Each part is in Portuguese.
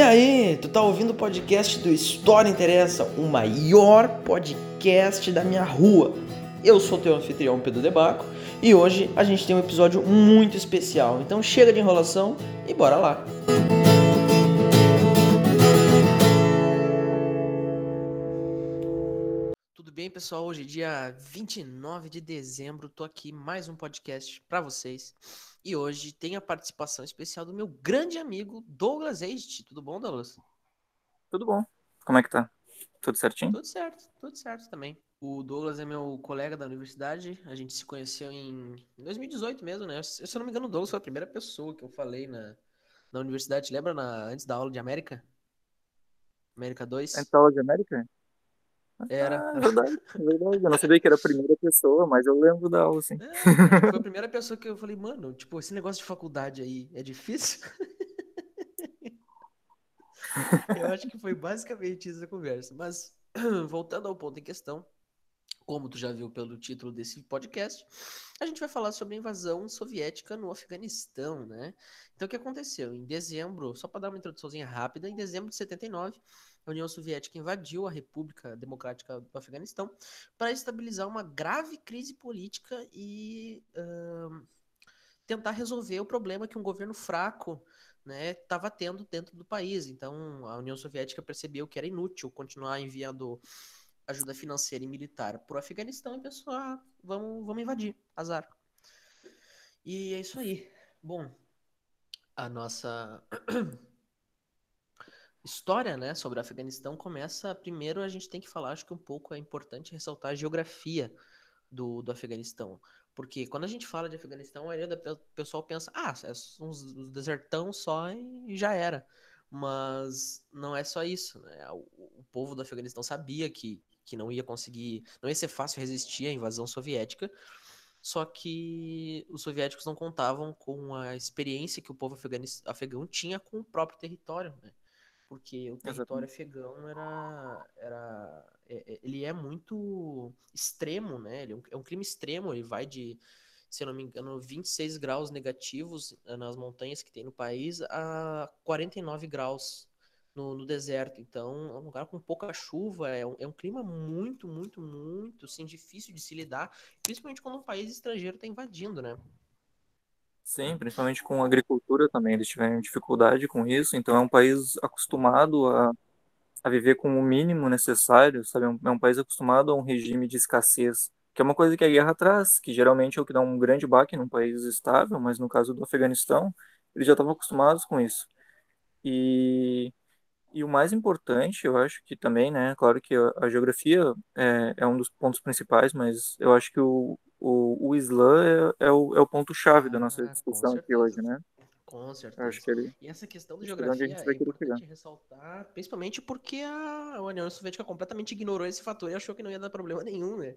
E aí, tu tá ouvindo o podcast do História Interessa, o maior podcast da minha rua. Eu sou teu anfitrião Pedro Debaco e hoje a gente tem um episódio muito especial. Então chega de enrolação e bora lá. Tudo bem, pessoal? Hoje é dia 29 de dezembro, tô aqui mais um podcast para vocês. E hoje tem a participação especial do meu grande amigo Douglas Eist. Tudo bom, Douglas? Tudo bom. Como é que tá? Tudo certinho? Tudo certo, tudo certo também. O Douglas é meu colega da universidade. A gente se conheceu em 2018 mesmo, né? Se eu não me engano, o Douglas foi a primeira pessoa que eu falei na, na universidade. Lembra na, antes da aula de América? América 2? Antes da aula de América? Era. Ah, verdade, verdade. Eu não sabia que era a primeira pessoa, mas eu lembro da aula, sim. É, foi a primeira pessoa que eu falei, mano, tipo, esse negócio de faculdade aí é difícil? eu acho que foi basicamente isso a conversa. Mas, voltando ao ponto em questão, como tu já viu pelo título desse podcast, a gente vai falar sobre a invasão soviética no Afeganistão, né? Então, o que aconteceu? Em dezembro, só para dar uma introduçãozinha rápida, em dezembro de 79, a União Soviética invadiu a República Democrática do Afeganistão para estabilizar uma grave crise política e uh, tentar resolver o problema que um governo fraco estava né, tendo dentro do país. Então, a União Soviética percebeu que era inútil continuar enviando ajuda financeira e militar para o Afeganistão e pensou: ah, vamos, vamos invadir, azar. E é isso aí. Bom, a nossa história, né, sobre o Afeganistão começa. Primeiro, a gente tem que falar, acho que um pouco é importante ressaltar a geografia do, do Afeganistão. Porque quando a gente fala de Afeganistão, a maioria do pessoal pensa, ah, é um desertão só e já era. Mas não é só isso, né? O, o povo do Afeganistão sabia que, que não ia conseguir, não ia ser fácil resistir à invasão soviética, só que os soviéticos não contavam com a experiência que o povo afegão tinha com o próprio território, né? Porque o território Exatamente. afegão era, era é, é, ele é muito extremo, né? Ele é um, é um, crime extremo, ele vai de, se eu não me engano, 26 graus negativos eh, nas montanhas que tem no país a 49 graus no, no deserto. Então, é um lugar com pouca chuva, é um, é um clima muito, muito, muito assim, difícil de se lidar, principalmente quando um país estrangeiro está invadindo, né? Sim, principalmente com agricultura também, eles tiveram dificuldade com isso, então é um país acostumado a, a viver com o mínimo necessário, sabe? É um, é um país acostumado a um regime de escassez, que é uma coisa que a guerra traz, que geralmente é o que dá um grande baque num país estável, mas no caso do Afeganistão, eles já estavam acostumados com isso. E, e o mais importante, eu acho que também, né, claro que a, a geografia é, é um dos pontos principais, mas eu acho que o, o, o Islã é, é, o, é o ponto-chave da nossa ah, discussão aqui hoje, né? Com certeza. Acho que ele... E essa questão da geografia é importante ressaltar, principalmente porque a União Soviética completamente ignorou esse fator e achou que não ia dar problema nenhum, né?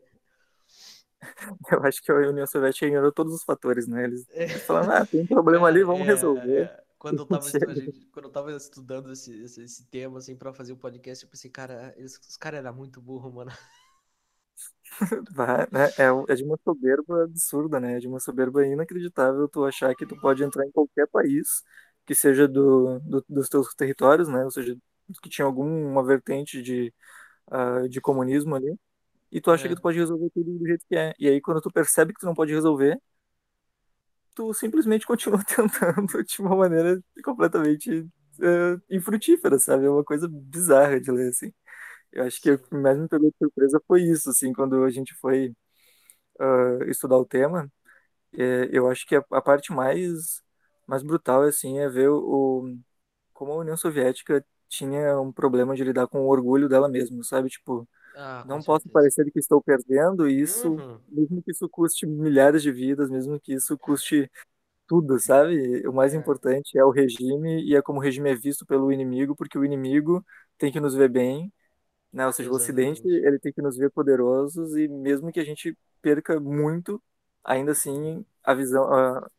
Eu acho que a União Soviética ignorou todos os fatores, né? Eles, é. falaram, ah, tem um problema ali, vamos é, resolver. É. Quando eu tava, gente, quando eu tava estudando esse, esse, esse, tema, assim, pra fazer o um podcast, eu pensei, cara, eles, os caras eram muito burros, mano. Vai, né? é, é de uma soberba absurda, né? É de uma soberba inacreditável tu achar que tu pode entrar em qualquer país que seja do, do dos teus territórios, né? Ou seja, que tinha alguma vertente de, uh, de comunismo ali, e tu acha é. que tu pode resolver tudo do jeito que é. E aí, quando tu percebe que tu não pode resolver, tu simplesmente continua tentando de uma maneira completamente uh, infrutífera, sabe? É uma coisa bizarra de ler, assim. Eu acho que o que mais me pegou de surpresa foi isso, assim, quando a gente foi estudar o tema. É, eu acho que a, a, parte mais, mais brutal, assim, é ver o, o, como a União Soviética tinha um problema de lidar com o orgulho dela mesma, sabe? Tipo, ah, não posso parecer que estou perdendo isso, uhum. mesmo que isso custe milhares de vidas, mesmo que isso custe tudo, sabe? O mais é. importante é o regime e é como o regime é visto pelo inimigo, porque o inimigo tem que nos ver bem né? Ou seja, o Ocidente ele tem que nos ver poderosos e mesmo que a gente perca muito, ainda assim a visão,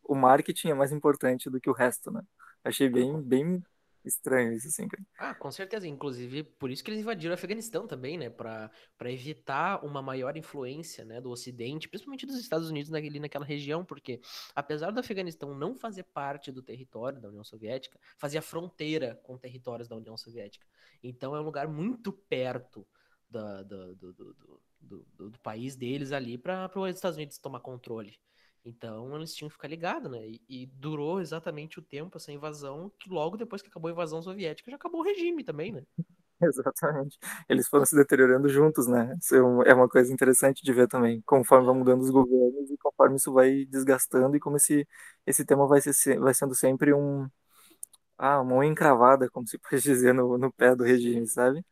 o marketing é mais importante do que o resto, né? Achei bem, bem estranho isso, assim. Ah, com certeza. Inclusive, por isso que eles invadiram o Afeganistão também, né? Para evitar uma maior influência né, do Ocidente, principalmente dos Estados Unidos ali naquela região, porque apesar do Afeganistão não fazer parte do território da União Soviética, fazia fronteira com territórios da União Soviética. Então é um lugar muito perto da, do, do, do, do, país deles ali para os Estados Unidos tomar controle. Então eles tinham que ficar ligados, né? E, e, durou exatamente o tempo essa invasão, que logo depois que acabou a invasão soviética já acabou o regime também, né? Exatamente. Eles foram se deteriorando juntos, né? Isso é, é uma coisa interessante de ver também, conforme vão mudando os governos e conforme isso vai desgastando e como esse, esse tema vai, ser, vai sendo sempre um. Ah, uma encravada, como se pode dizer, no, no pé do regime, sabe?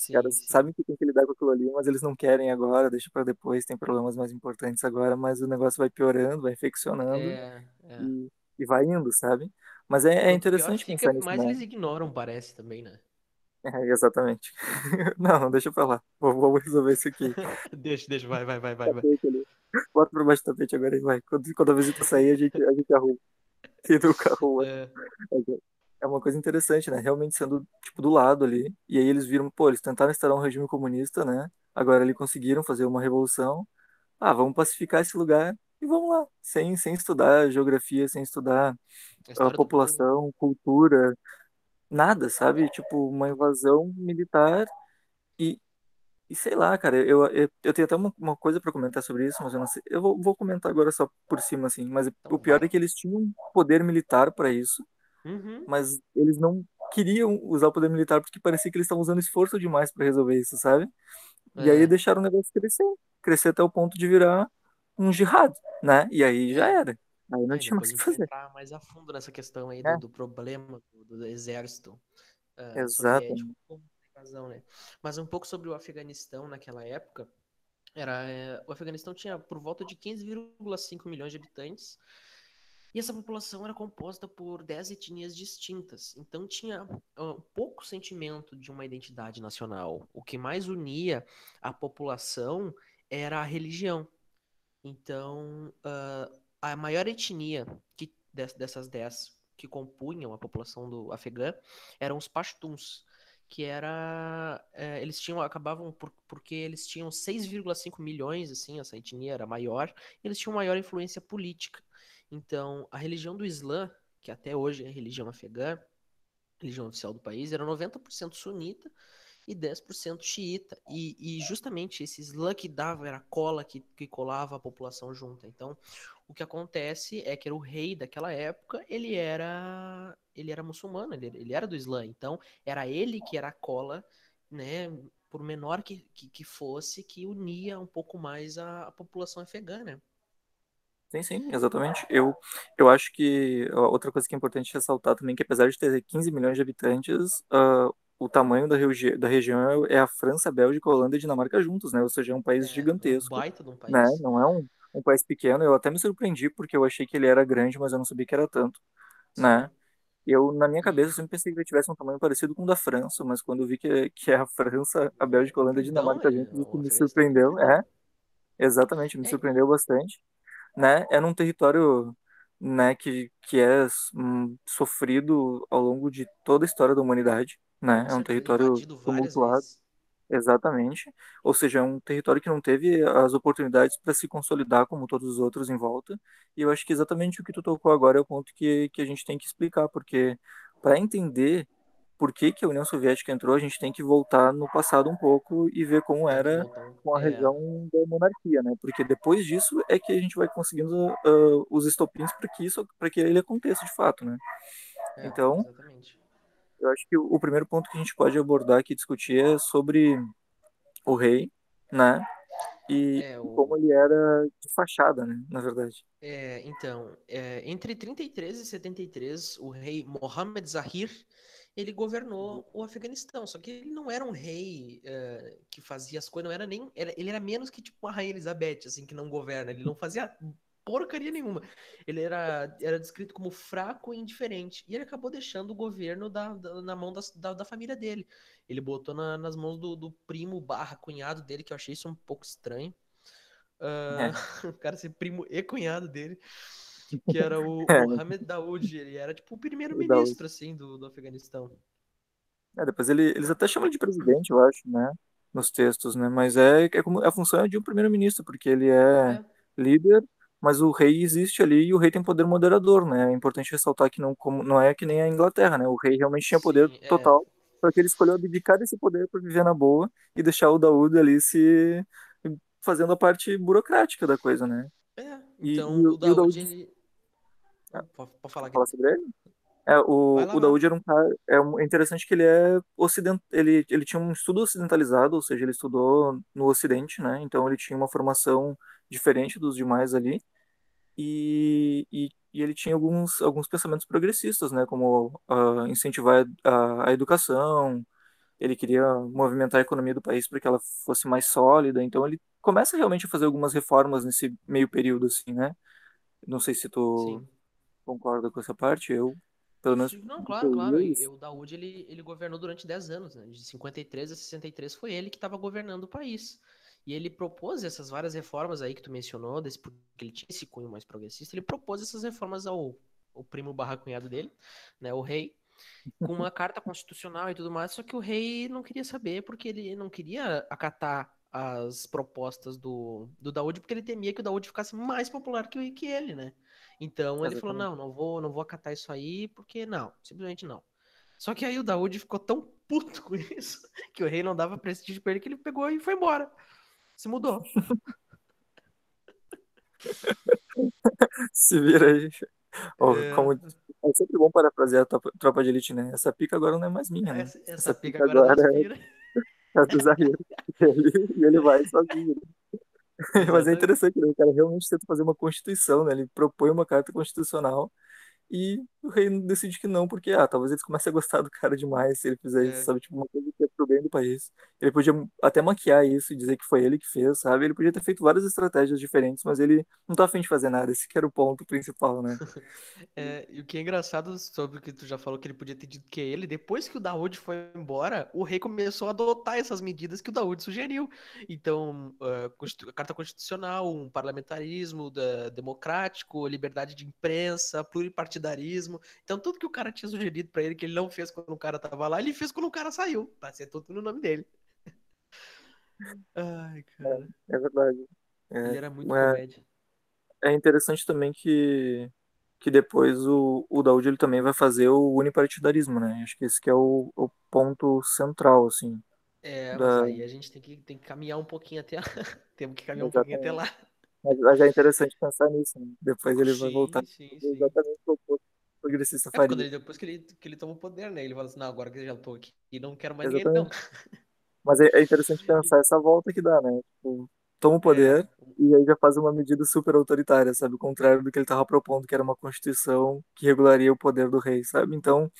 Os Sim, caras sim. sabem que tem que lidar com aquilo ali, mas eles não querem agora, deixa para depois, tem problemas mais importantes agora, mas o negócio vai piorando, vai infeccionando É, é. e, e vai indo, sabe? Mas é, é pior interessante fica, pensar nisso, mais né? eles ignoram, parece também, né? É, exatamente. Não, deixa pra lá. Vou, vou resolver isso aqui. deixa, deixa, vai, vai, vai, vai, vai. Bota por baixo do tapete agora e vai. Quando, quando a visita sair, a gente, a gente arruma. E do carro. É, É uma coisa interessante, né? Realmente sendo, tipo, do lado ali. E aí eles viram, pô, eles tentaram instaurar um regime comunista, né? Agora eles conseguiram fazer uma revolução. Ah, vamos pacificar esse lugar e vamos lá. Sem, sem estudar geografia, sem estudar a a do povo. população, cultura, nada, sabe? Tipo, uma invasão militar e, e sei lá, cara, eu, eu, eu tenho até uma, uma coisa pra comentar sobre isso, mas eu não sei. Eu vou, vou comentar agora só por cima, assim. Mas o Então pior vai. é que eles tinham poder militar pra isso Uhum. mas eles não queriam usar o poder militar porque parecia que eles estavam usando esforço demais para resolver isso, sabe? E aí É, deixaram o negócio crescer, crescer até o ponto de virar um jihad, né? E aí já é. era. Aí não Aí tinha mais o que fazer. entrar mais a fundo nessa questão aí do, É, do problema do, do exército ah, exato. soviético a invasão, né? Mas um pouco sobre o Afeganistão naquela época. Era, é, o Afeganistão tinha por volta de 15,5 milhões de habitantes e essa população era composta por 10 etnias distintas. Então tinha pouco sentimento de uma identidade nacional. O que mais unia a população era a religião. Então, uh, a maior etnia que, dessas 10 que compunham a população do afegã eram os Pashtuns, que era é, eles tinham acabavam por, porque eles tinham 6,5 milhões assim, essa etnia era maior, eles tinham maior influência política. Então, a religião do Islã, que até hoje é a religião afegã, religião oficial do país, era 90% sunita e 10% xiita. E, e, justamente esse Islã que dava era a cola que, que colava a população junta. Então, o que acontece é que era o rei daquela época, ele era ele era muçulmano, ele, ele era do Islã. Então, era ele que era a cola, né? Por menor que, que, que fosse, que unia um pouco mais a, a população afegã, né? Sim, sim, exatamente. Eu, eu acho que outra coisa que é importante ressaltar também, que apesar de ter 15 milhões de habitantes, uh, o tamanho da, regi da região é a França, Bélgica, Holanda e Dinamarca juntos, né? Ou seja, é um país É, um gigantesco, baita de um né? país. Não é um, um país pequeno. Eu até me surpreendi porque eu achei que ele era grande, mas eu não sabia que era tanto, né? Eu, na minha cabeça, eu sempre pensei que ele tivesse um tamanho parecido com o da França, mas quando eu vi que, que é a França, a Bélgica, a Holanda e a grandão, Dinamarca é, juntos, me é surpreendeu. É, exatamente, me É, surpreendeu bastante né? É num território, né, que, que é hum, sofrido ao longo de toda a história da humanidade, né? com É um certeza, território tumultuado, exatamente. Ou seja, é um território que não teve as oportunidades para se consolidar como todos os outros em volta. E eu acho que exatamente o que tu tocou agora é o ponto que, que a gente tem que explicar, porque para entender por que que a União Soviética entrou, a gente tem que voltar no passado um pouco e ver como era com a É, região da monarquia, né? Porque depois disso é que a gente vai conseguindo uh, os estopins para que isso, para que ele aconteça de fato, né? é, Então, exatamente. eu acho que o, o primeiro ponto que a gente pode abordar aqui discutir é sobre o rei, né? E, É, e como o, ele era de fachada, né? Na verdade. é, então, é, entre 33 e 73, o rei Mohammed Zahir, ele governou o Afeganistão, só que ele não era um rei é, que fazia as coisas, não era nem, era, ele era menos que tipo a rainha Elizabeth, assim, que não governa, ele não fazia porcaria nenhuma. Ele era, era descrito como fraco e indiferente, e ele acabou deixando o governo da, da- na mão das- da, da família dele. Ele botou na- nas mãos do, do primo barra cunhado dele, que eu achei isso um pouco estranho. Ah, É. o cara ser primo e cunhado dele. Que era o, É, o Hamed Daoud, ele era tipo o primeiro-ministro, assim, do, do Afeganistão. É, depois ele- eles até chamam de presidente, eu acho, né? Nos textos, né? Mas é, é como a função é de um primeiro-ministro, porque ele é É, líder, mas o rei existe ali e o rei tem poder moderador, né? É importante ressaltar que não, como, não é que nem a Inglaterra, né? O rei realmente tinha poder sim, é. total, só que ele escolheu abdicar desse poder para viver na boa e deixar o Daoud ali se fazendo a parte burocrática da coisa, né? É, então e, o o Daoud, Daoud, ele... Não, pode, pode falar, falar sobre ele? É, o, lá, o. Daoud era um cara. É um- é interessante que ele é ocident, ele, ele tinha um estudo ocidentalizado, ou seja, ele estudou no Ocidente, né? Então ele tinha uma formação diferente dos demais ali. E, e, e ele tinha alguns, alguns pensamentos progressistas, né? Como ah, incentivar a, a educação, ele queria movimentar a economia do país para que ela fosse mais sólida. Então ele começa realmente a fazer algumas reformas nesse meio período, assim, né? Não sei se tu Sim. Concorda com essa parte, eu, pelo menos, Não, claro, eu claro. li, E, e o Daoud, ele, ele governou durante 10 anos, né? De 53 a 63 foi ele que estava governando o país. E ele propôs essas várias reformas aí que tu mencionou, desse, porque ele tinha esse cunho mais progressista, ele propôs essas reformas ao, ao primo barra cunhado dele, né, o rei, com uma carta constitucional e tudo mais, só que o rei não queria saber, porque ele não queria acatar as propostas do, do Daoud, porque ele temia que o Daoud ficasse mais popular que, que ele, né? Então ele falou, não, não vou, não vou acatar isso aí, porque não, simplesmente não. Só que aí o Daoud ficou tão puto com isso, que o rei não dava prestígio pra ele, que ele pegou e foi embora. Se mudou. Se vira aí. Ó, É, como... É sempre bom parafrasear a tropa, de elite, né? Essa pica agora não é mais minha, né? essa, essa Essa pica pica agora agora das é a do. Ele, e ele vai sozinho. Mas é Exatamente. interessante, né? O cara realmente tenta fazer uma constituição, né? Ele propõe uma carta constitucional e o rei decide que não, porque, ah, talvez eles comecem a gostar do cara demais se ele fizer isso, É. sabe? Tipo, uma coisa que é pro bem do país. Ele podia até maquiar isso e dizer que foi ele que fez, sabe? Ele podia ter feito várias estratégias diferentes, mas ele não tá afim de fazer nada. Esse que era o ponto principal, né? É, e o que é engraçado sobre o que tu já falou que ele podia ter dito que é ele, depois que o Daoud foi embora, o rei começou a adotar essas medidas que o Daoud sugeriu. Então, a Carta Constitucional, um parlamentarismo democrático, liberdade de imprensa, pluripartidarismo. Então, tudo que o cara tinha sugerido pra ele, que ele não fez quando o cara tava lá, ele fez quando o cara saiu. Pra ser tudo no nome dele. Ai, cara. É verdade. Ele É, era muito é, comédia. é interessante também que, que depois o, o Daoud ele também vai fazer o unipartidarismo, né? Acho que esse que é o, o ponto central, assim, É, mas da, aí a gente tem que, tem que caminhar um pouquinho até lá. Temos que caminhar um pouquinho até exatamente. lá. Mas mas é interessante pensar nisso, né? Depois ele vai voltar Sim, sim, sim. exatamente o que o progressista É, faria. ele, depois que ele, que ele toma o poder, né? Ele fala assim, não, agora que eu já tô aqui e não quero mais ninguém, não. Mas é, é interessante pensar essa volta que dá, né? Tipo, toma o É, poder e aí já faz uma medida super autoritária, sabe? O contrário do que ele estava propondo, que era uma constituição que regularia o poder do rei, sabe? Então,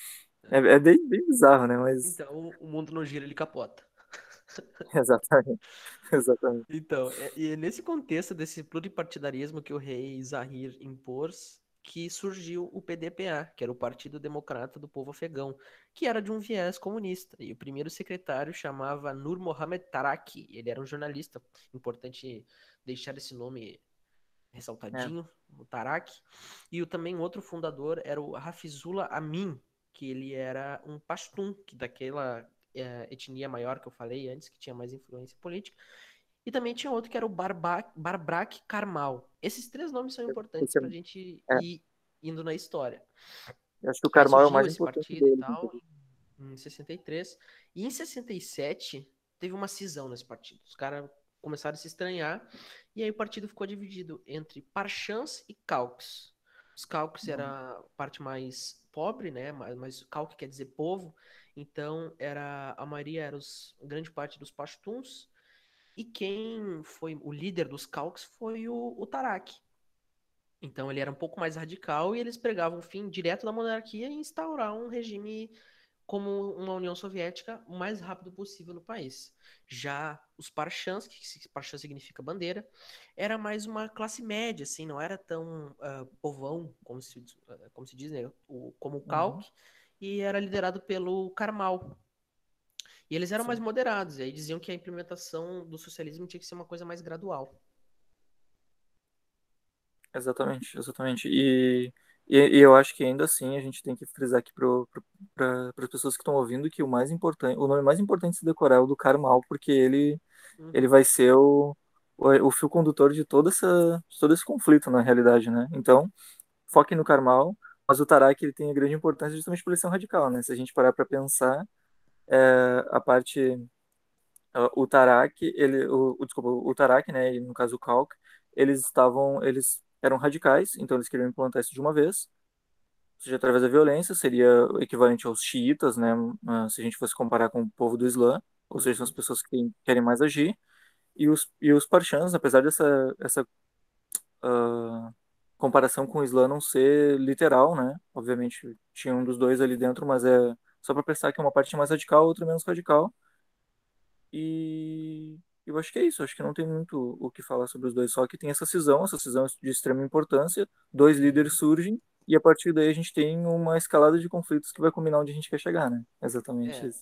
é, é bem, bem bizarro, né? Mas, então o mundo não gira, ele capota. exatamente, exatamente. Então, é- e é nesse contexto desse pluripartidarismo que o rei Zahir impôs que surgiu o PDPA, que era o Partido Democrata do Povo Afegão, que era de um viés comunista. E o primeiro secretário chamava Nur Mohamed Taraki, ele era um jornalista. Importante deixar esse nome É, ressaltadinho, o Taraki. E o, também outro fundador era o Hafizullah Amin, que ele era um pashtun, que daquela eh, etnia maior que eu falei antes, que tinha mais influência política. E também tinha outro que era o Barba- Barbrak Karmal. Esses três nomes são importantes é, pra gente é, ir indo na história. eu acho que o Aí Karmal é o mais esse importante partido e deles, tal, em 63. E em 67, teve uma cisão nesse partido. Os caras começaram a se estranhar. E aí o partido ficou dividido entre Parchãs e Calques. Os Calques Uhum. era a parte mais pobre, né? Mas, mas Calque quer dizer povo. Então era a maioria era os, grande parte dos Pashtuns. E quem foi o líder dos Calques foi o, o Tarak. Então ele era um pouco mais radical e eles pregavam o fim direto da monarquia e instaurar um regime como uma União Soviética o mais rápido possível no país. Já os Parchãs, que Parchã significa bandeira, era mais uma classe média, assim, não era tão ah, povão, como se, ah, como se diz, né? O, como o Uhum. Kalk, e era liderado pelo Karmal. E eles eram mais Sim. moderados, e aí diziam que a implementação do socialismo tinha que ser uma coisa mais gradual. Exatamente, exatamente. E, e, e eu acho que ainda assim a gente tem que frisar aqui para as pessoas que estão ouvindo que o mais importante, o nome mais importante de se decorar é o do Karmal, porque ele, ele Uhum, vai ser o, o, o fio condutor de, toda essa, de todo esse conflito, na realidade, né? Então, foquem no Karmal, mas o Tarak ele tem a grande importância justamente por ele ser um radical, né? Se a gente parar para pensar, é, a parte ah, o Tarak, ele, o, o- desculpa, o Tarak, né, e no caso o Kalk, eles estavam, eles eram radicais, então eles queriam implantar isso de uma vez, ou seja, através da violência, seria o equivalente aos xiitas, né, ah, se a gente fosse comparar com o povo do Islã, ou seja, são as uhum. pessoas que querem mais agir, e os, e os Parchãs, apesar dessa essa, ah, comparação com o Islã não ser literal, né, obviamente tinha um dos dois ali dentro, mas é só para pensar que uma parte é mais radical, outra menos radical, E eu acho que é isso. Acho que não tem muito o que falar sobre os dois. Só que tem essa cisão, essa cisão de extrema importância. Dois líderes surgem e a partir daí a gente tem uma escalada de conflitos que vai combinar onde a gente quer chegar, né? Exatamente É. isso.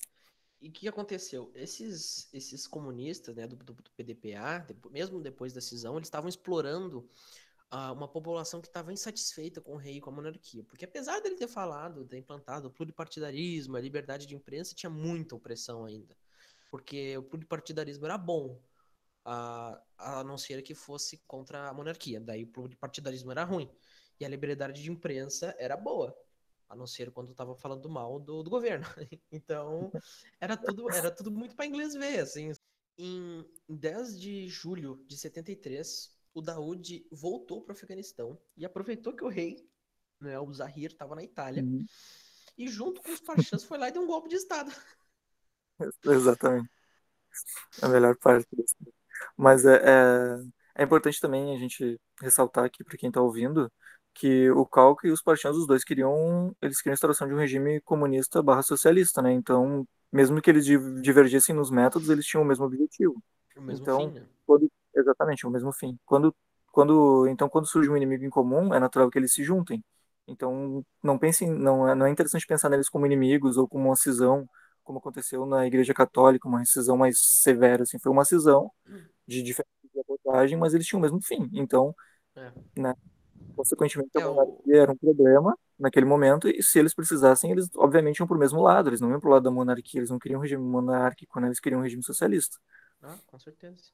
E o que aconteceu? Esses, esses comunistas, né, do, do, do PDPA, mesmo depois da cisão, eles estavam explorando ah, uma população que estava insatisfeita com o rei e com a monarquia. Porque apesar dele ter falado, ter implantado o pluripartidarismo, a liberdade de imprensa, tinha muita opressão ainda. Porque o pluripartidarismo era bom, a, a não ser que fosse contra a monarquia. Daí o pluripartidarismo era ruim. E a liberdade de imprensa era boa, a não ser quando estava falando mal do, do governo. Então, era tudo, era tudo muito para inglês ver, assim. Em 10 de julho de 73, o Daoud voltou para o Afeganistão e aproveitou que o rei, né, o Zahir, estava na Itália Uhum. e junto com os parchãs foi lá e deu um golpe de estado. Exatamente. A melhor parte disso. Mas é, é, é importante também a gente ressaltar aqui para quem está ouvindo que o Cauca e os partidos, os dois queriam, eles queriam a instauração de um regime comunista barra socialista, né? Então, mesmo que eles di- divergissem nos métodos, eles tinham o mesmo objetivo. O mesmo fim, Então, né? quando, exatamente, o mesmo fim. Quando, quando, então, quando surge um inimigo em comum, é natural que eles se juntem. Então, não pensem, não é, não é interessante pensar neles como inimigos ou como uma cisão, como aconteceu na Igreja Católica, uma cisão mais severa, assim, foi uma cisão de diferentes de abordagem, mas eles tinham o mesmo fim. Então, É, né, consequentemente, a é o, monarquia era um problema naquele momento, e se eles precisassem, eles obviamente iam para o mesmo lado, eles não iam para o lado da monarquia, eles não queriam um regime monárquico, né, eles queriam um regime socialista. ah, com certeza.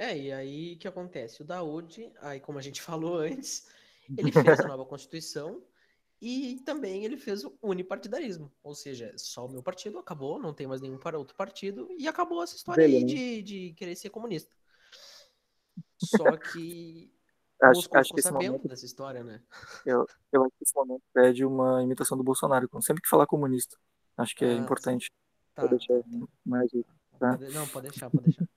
É, e aí o que acontece? O Daoud, aí como a gente falou antes, ele fez a nova Constituição e também ele fez o unipartidarismo. Ou seja, só o meu partido acabou, não tem mais nenhum para outro partido, e acabou essa história Dele, aí de, de querer ser comunista. Só que Acho, acho que esse momento, dessa história, né? eu, eu acho que esse momento pede uma imitação do Bolsonaro, sempre que falar comunista. Acho que é Ah, importante. Vou tá, deixar tá, tá. mais tá? Não, pode deixar, pode deixar.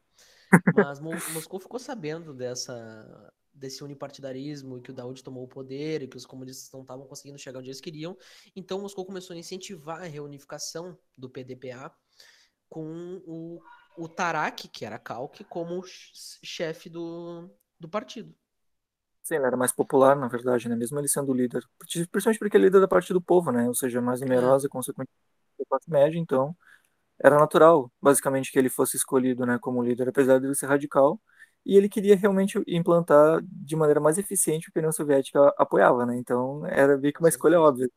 Mas Mo- Moscou ficou sabendo dessa, desse unipartidarismo e que o Daoud tomou o poder e que os comunistas não estavam conseguindo chegar onde eles queriam. Então Moscou começou a incentivar a reunificação do PDPA com o, o Tarak, que era Kalk, como ch- chefe do, do partido. Sim, ele era mais popular, na verdade, né? Mesmo ele sendo líder. Principalmente porque ele é líder da parte do povo, né? Ou seja, mais É, numerosa, consequentemente, da classe média, então era natural, basicamente, que ele fosse escolhido, né, como líder, apesar de ele ser radical. E ele queria realmente implantar de maneira mais eficiente o que a União Soviética apoiava, né? Então era meio que uma escolha óbvia.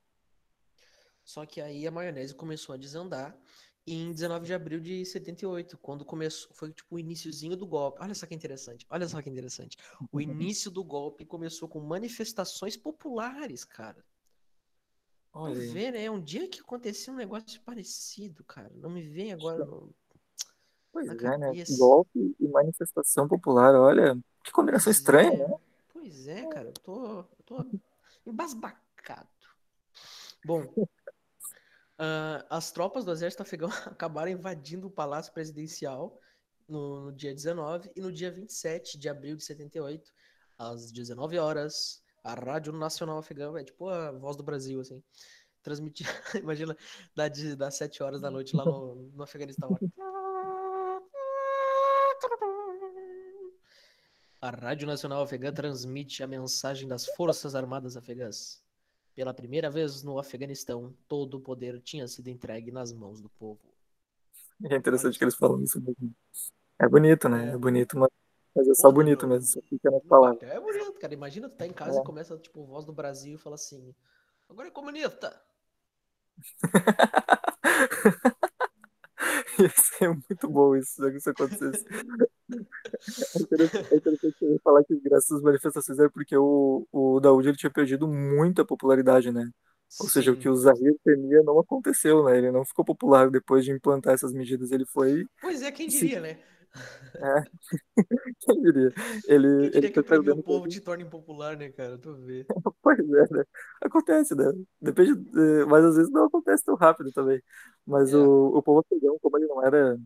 Só que aí a maionese começou a desandar em 19 de abril de 78, quando começou, foi tipo o iniciozinho do golpe. Olha só que interessante, olha só que interessante. O início do golpe começou com manifestações populares, cara. Olha vê, né? Um dia que aconteceu um negócio parecido, cara. Não me vem agora no- Pois na é, né? Golpe e manifestação popular, olha, que combinação Pois estranha, é, né? pois é, cara. Eu tô, eu tô embasbacado. Bom, ah, as tropas do exército afegão acabaram invadindo o palácio presidencial no, no dia 19 e no dia 27 de abril de 78, às 19 horas, a Rádio Nacional Afegã, é tipo a voz do Brasil, assim, transmitir, imagina, das das 7 horas da noite lá no, no Afeganistão. A Rádio Nacional Afegã transmite a mensagem das Forças Armadas Afegãs. Pela primeira vez no Afeganistão, todo o poder tinha sido entregue nas mãos do povo. É interessante que eles falam isso. É bonito, né? É, bonito, mas Mas é só Porra, bonito no, mesmo, só fica nas palavras. é bonito, cara. Imagina tu tá em casa e É. começa, tipo, voz do Brasil e fala assim: agora é comunista. Ia ser muito bom isso, se isso acontecesse. É interessante, é interessante falar que graças às manifestações era porque o, o Daoud ele tinha perdido muita popularidade, né? Ou seja, o que Sim. o Zahir temia não aconteceu, né? Ele não ficou popular depois de implantar essas medidas. Ele foi, Pois é, quem diria, né? É, quem diria? Ele, Quem ele diria que foi oprimir o povo te torna impopular, né, cara? Tu vê. Pois é, né? Acontece, né? Depende, eh, mas às vezes não acontece tão rápido também. Mas É. o, o povo afegão, como ele não era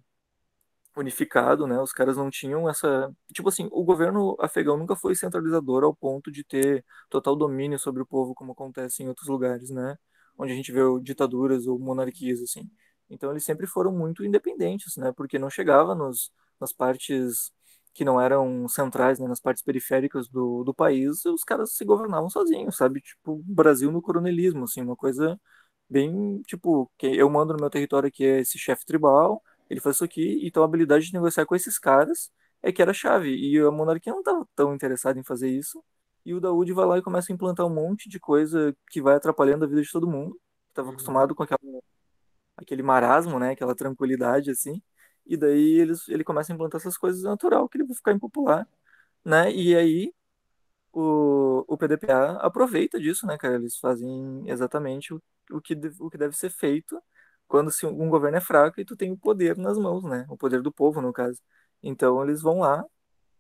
unificado, né? Os caras não tinham essa. Tipo assim, o governo afegão nunca foi centralizador ao ponto de ter total domínio sobre o povo, como acontece em outros lugares, né? Onde a gente vê ditaduras ou monarquias, assim. Então eles sempre foram muito independentes, né? Porque não chegava nos, nas partes que não eram centrais, né? Nas partes periféricas do, do país, os caras se governavam sozinhos, sabe? Tipo, Brasil no coronelismo, assim, uma coisa bem, tipo, que eu mando no meu território aqui é esse chefe tribal, ele faz isso aqui, então a habilidade de negociar com esses caras é que era chave. E a monarquia não estava tão interessada em fazer isso. E o Daoud vai lá e começa a implantar um monte de coisa que vai atrapalhando a vida de todo mundo. Estava Uhum. acostumado com aquela, aquele marasmo, né? Aquela tranquilidade, assim. E daí eles, ele começa a implantar essas coisas é natural, que ele vai ficar impopular, né? E aí o, o PDPA aproveita disso, né, cara? Eles fazem exatamente o, o que, o que deve ser feito quando se um governo é fraco e tu tem o poder nas mãos, né? O poder do povo, no caso. Então eles vão lá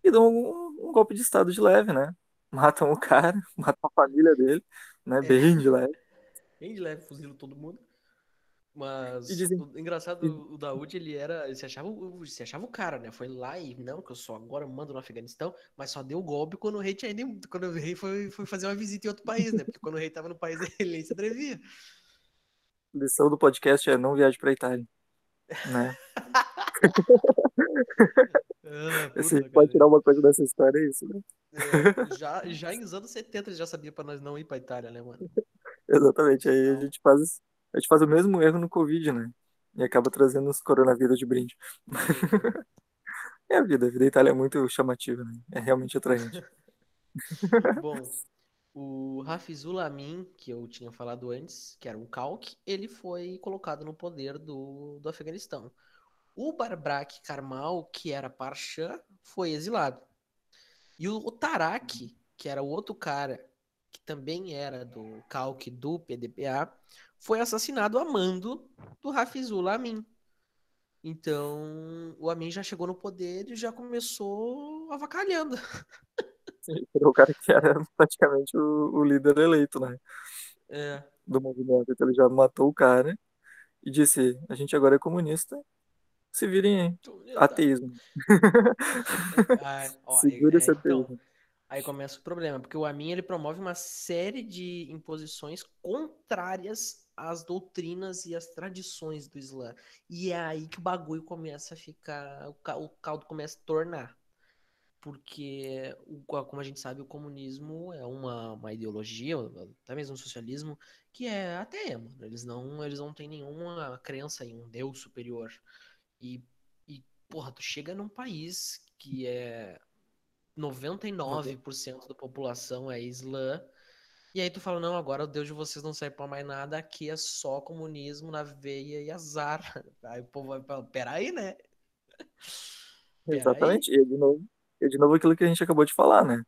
e dão um, um golpe de estado de leve, né? Matam o cara, matam a família dele, né? É. Bem de leve. Bem de leve, fuzila todo mundo. E Mas dizem. o engraçado, e- o Daoud, ele era. Ele se achava, o- se achava o cara, né? Foi lá e não, que eu só agora mando no Afeganistão, mas só deu o golpe quando o rei tinha ido, quando o rei foi, foi fazer uma visita em outro país, né? Porque quando o rei tava no país ele nem se atrevia. lição do podcast é não viaje pra Itália, né? Ah, a puta, gente pode cara. tirar uma coisa dessa história, é isso, né? É, já, já nos anos 70 ele já sabia pra nós não ir pra Itália, né, mano? Exatamente. Aí a Então, gente faz, a gente faz o mesmo erro no Covid, né? E acaba trazendo os coronavírus de brinde. É a vida, a vida da Itália é muito chamativa, né? É realmente atraente. Bom, o Hafizul Amin, que eu tinha falado antes, que era um calque, ele foi colocado no poder do, do Afeganistão. O Barbrak Karmal, que era Parchã, foi exilado. E o Tarak, que era o outro cara, que também era do calque do PDPA, foi assassinado a mando do Hafizul Amin. Então, o Amin já chegou no poder e já começou avacalhando. Era o cara que era praticamente o, o líder eleito, né? É, Do movimento. Então ele já matou o cara e disse: a gente agora é comunista, se virem aí. comunista. Ateísmo. Ah, ó, Segura é, esse então, ateísmo. Aí começa o problema, porque o Amin ele promove uma série de imposições contrárias às doutrinas e às tradições do Islã. E é aí que o bagulho começa a ficar, o ca- o caldo começa a tornar. Porque, como a gente sabe, o comunismo é uma, uma ideologia, até mesmo o socialismo, que é ateia, mano. Eles não, eles não têm nenhuma crença em um Deus superior. E, e, porra, tu chega num país que é 99% da população é islã, e aí tu fala, não, agora o Deus de vocês não serve pra mais nada, aqui é só comunismo na veia e azar. Aí o povo vai falar, peraí, né? Peraí. Exatamente. E é de novo, é de novo aquilo que a gente acabou de falar, né?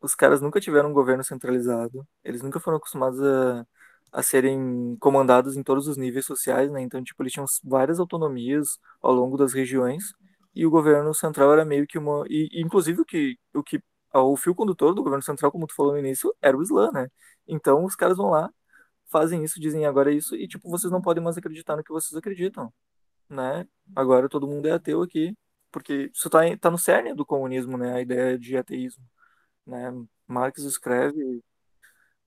Os caras nunca tiveram um governo centralizado, eles nunca foram acostumados a, a serem comandados em todos os níveis sociais, né? Então, tipo, eles tinham várias autonomias ao longo das regiões, e o governo central era meio que uma. E, inclusive, o que, o que. ah, O fio condutor do governo central, como tu falou no início, era o Islã, né? Então, os caras vão lá, fazem isso, dizem agora é isso, e, tipo, vocês não podem mais acreditar no que vocês acreditam, né? Agora todo mundo é ateu aqui, porque isso tá, tá no cerne do comunismo, né? A ideia de ateísmo né? Marx escreve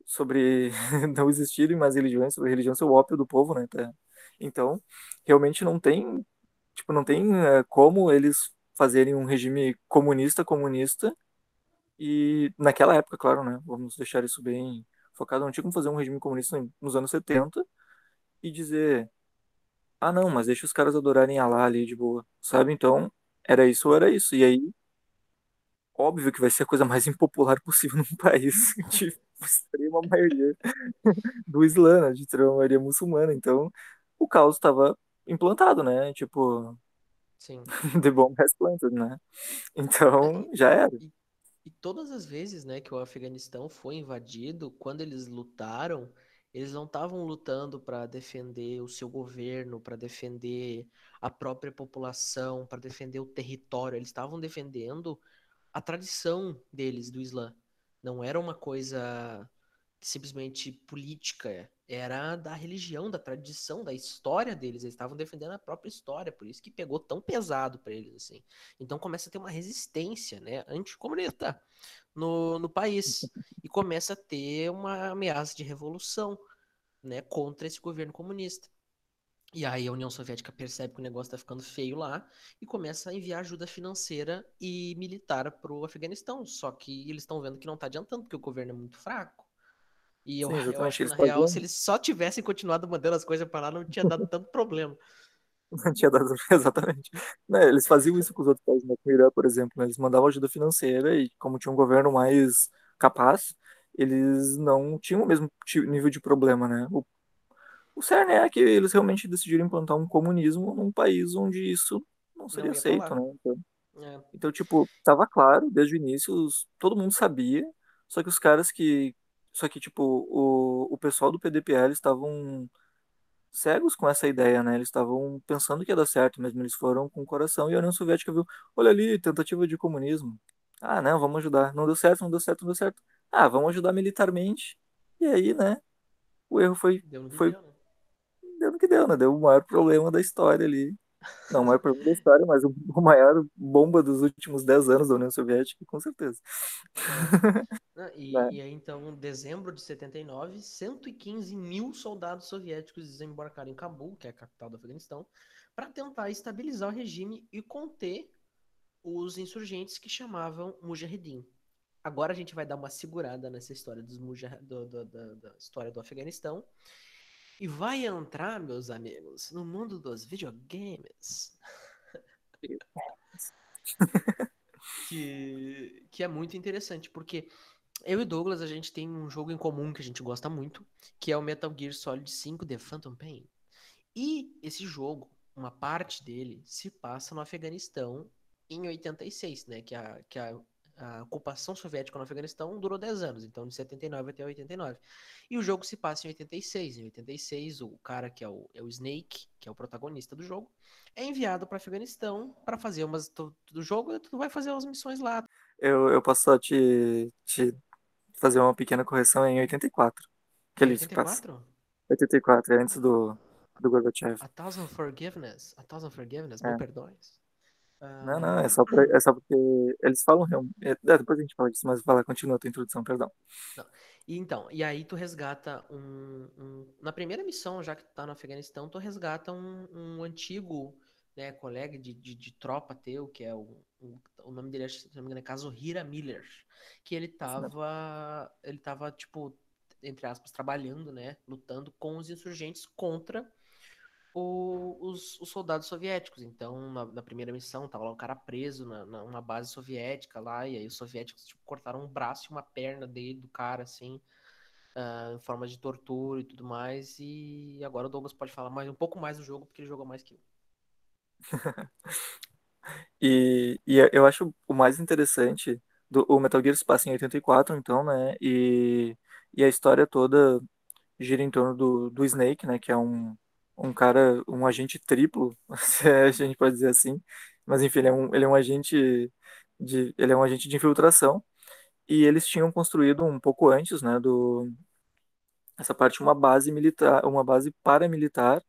sobre não existirem mais religiões, sobre a religião ser o ópio do povo, né? Então, realmente não tem, tipo, não tem é, como eles fazerem um regime comunista comunista e naquela época, claro, né? Vamos deixar isso bem focado, não tinha como fazer um regime comunista nos anos 70 e dizer, ah, não, mas deixa os caras adorarem Alá ali de boa, sabe? Então, era isso ou era isso. E aí óbvio que vai ser a coisa mais impopular possível num país de extrema maioria do Islã, né, de extrema maioria muçulmana. Então, o caos estava implantado, né? Tipo, Sim. the bomb has planted, né? É, Então, e, já era. e, e todas as vezes, né, que o Afeganistão foi invadido, quando eles lutaram, eles não estavam lutando para defender o seu governo, para defender a própria população, para defender o território. Eles estavam defendendo a tradição deles do Islã. Não era uma coisa simplesmente política, era da religião, da tradição, da história deles. Eles estavam defendendo a própria história, por isso que pegou tão pesado para eles assim. Então começa a ter uma resistência, né, anticomunista no, no país e começa a ter uma ameaça de revolução, né, contra esse governo comunista. E aí a União Soviética percebe que o negócio está ficando feio lá e começa a enviar ajuda financeira e militar para o Afeganistão. Só que eles estão vendo que não está adiantando, porque o governo é muito fraco. E eu, Sim, eu acho que, na real, se eles só tivessem continuado mandando as coisas para lá, não tinha dado tanto problema. não tinha dado, exatamente. Né, eles faziam isso com os outros países, né? Com o Irã, por exemplo, né? Eles mandavam ajuda financeira e, como tinha um governo mais capaz, eles não tinham o mesmo nível de problema, né? O, o cerne é que eles realmente decidiram implantar um comunismo num país onde isso não seria Não aceito, né? Então, É, então tipo, tava claro desde o início, os- todo mundo sabia, só que os caras que. Só que, tipo, o, o pessoal do PDPL estavam cegos com essa ideia, né? Eles estavam pensando que ia dar certo mesmo, eles foram com o coração e a União Soviética viu, olha ali, tentativa de comunismo. Ah, não, vamos ajudar. Não deu certo, não deu certo, não deu certo. Ah, vamos ajudar militarmente. E aí, né? O erro foi, deu no que foi deu, né? deu no que deu, né? Deu o maior problema da história ali. Não, maior problema da história, mas o, maior bomba dos últimos 10 anos da União Soviética, com certeza. É. Não? E, e aí, então, em dezembro de 79, 115 mil soldados soviéticos desembarcaram em Cabul, que é a capital do Afeganistão, para tentar estabilizar o regime e conter os insurgentes que chamavam Mujahedin. Agora a gente vai dar uma segurada nessa história dos mujah do, do, do, da história do Afeganistão e vai entrar, meus amigos, no mundo dos videogames. que, que é muito interessante, porque eu e Douglas, a gente tem um jogo em comum que a gente gosta muito, que é o Metal Gear Solid 5 The Phantom Pain. E esse jogo, uma parte dele, se passa no Afeganistão em 86, né? Que a, que a, a ocupação soviética no Afeganistão durou 10 anos, então de 79 até 89. E o jogo se passa em 86. Em 86, o cara que é o, é o Snake, que é o protagonista do jogo, é enviado para o Afeganistão para fazer umas. Tu, do jogo, tu vai fazer umas missões lá. Eu, eu posso só te, te fazer uma pequena correção em 84, que Em ele se passa. 84? 84, é antes do, do Gorbachev. A Thousand Forgiveness. A Thousand Forgiveness, mil É. perdões. Não, não, é só, pra- é só porque eles falam realmente. É, depois a gente fala disso, mas vai lá, continua a tua introdução, perdão. Não. E então, e aí tu resgata um, um- Na primeira missão, já que tu tá no Afeganistão, tu resgata um, um antigo né, colega de, de, de tropa teu, que é o, o, o nome dele, acho se não me engano, é Kazuhira Miller. Que ele tava. Ele tava, tipo, entre aspas, trabalhando, né? Lutando com os insurgentes contra o- os, os soldados soviéticos. Então, na, na primeira missão, tava lá um cara preso na, na- numa base soviética lá, e aí os soviéticos tipo, cortaram um braço e uma perna dele, do cara, assim, ah, em forma de tortura e tudo mais. E agora o Douglas pode falar mais, um pouco mais do jogo, porque ele jogou mais que eu. E, e eu acho o mais interessante do o Metal Gear se passa em 84, então, né? E, e a história toda gira em torno do, do Snake, né? Que é um, um cara, um agente triplo, se a gente pode dizer assim. Mas enfim, ele é um, ele é um agente de, ele é um agente de infiltração. E eles tinham construído um pouco antes, né? Do, essa parte uma base militar, uma base paramilitar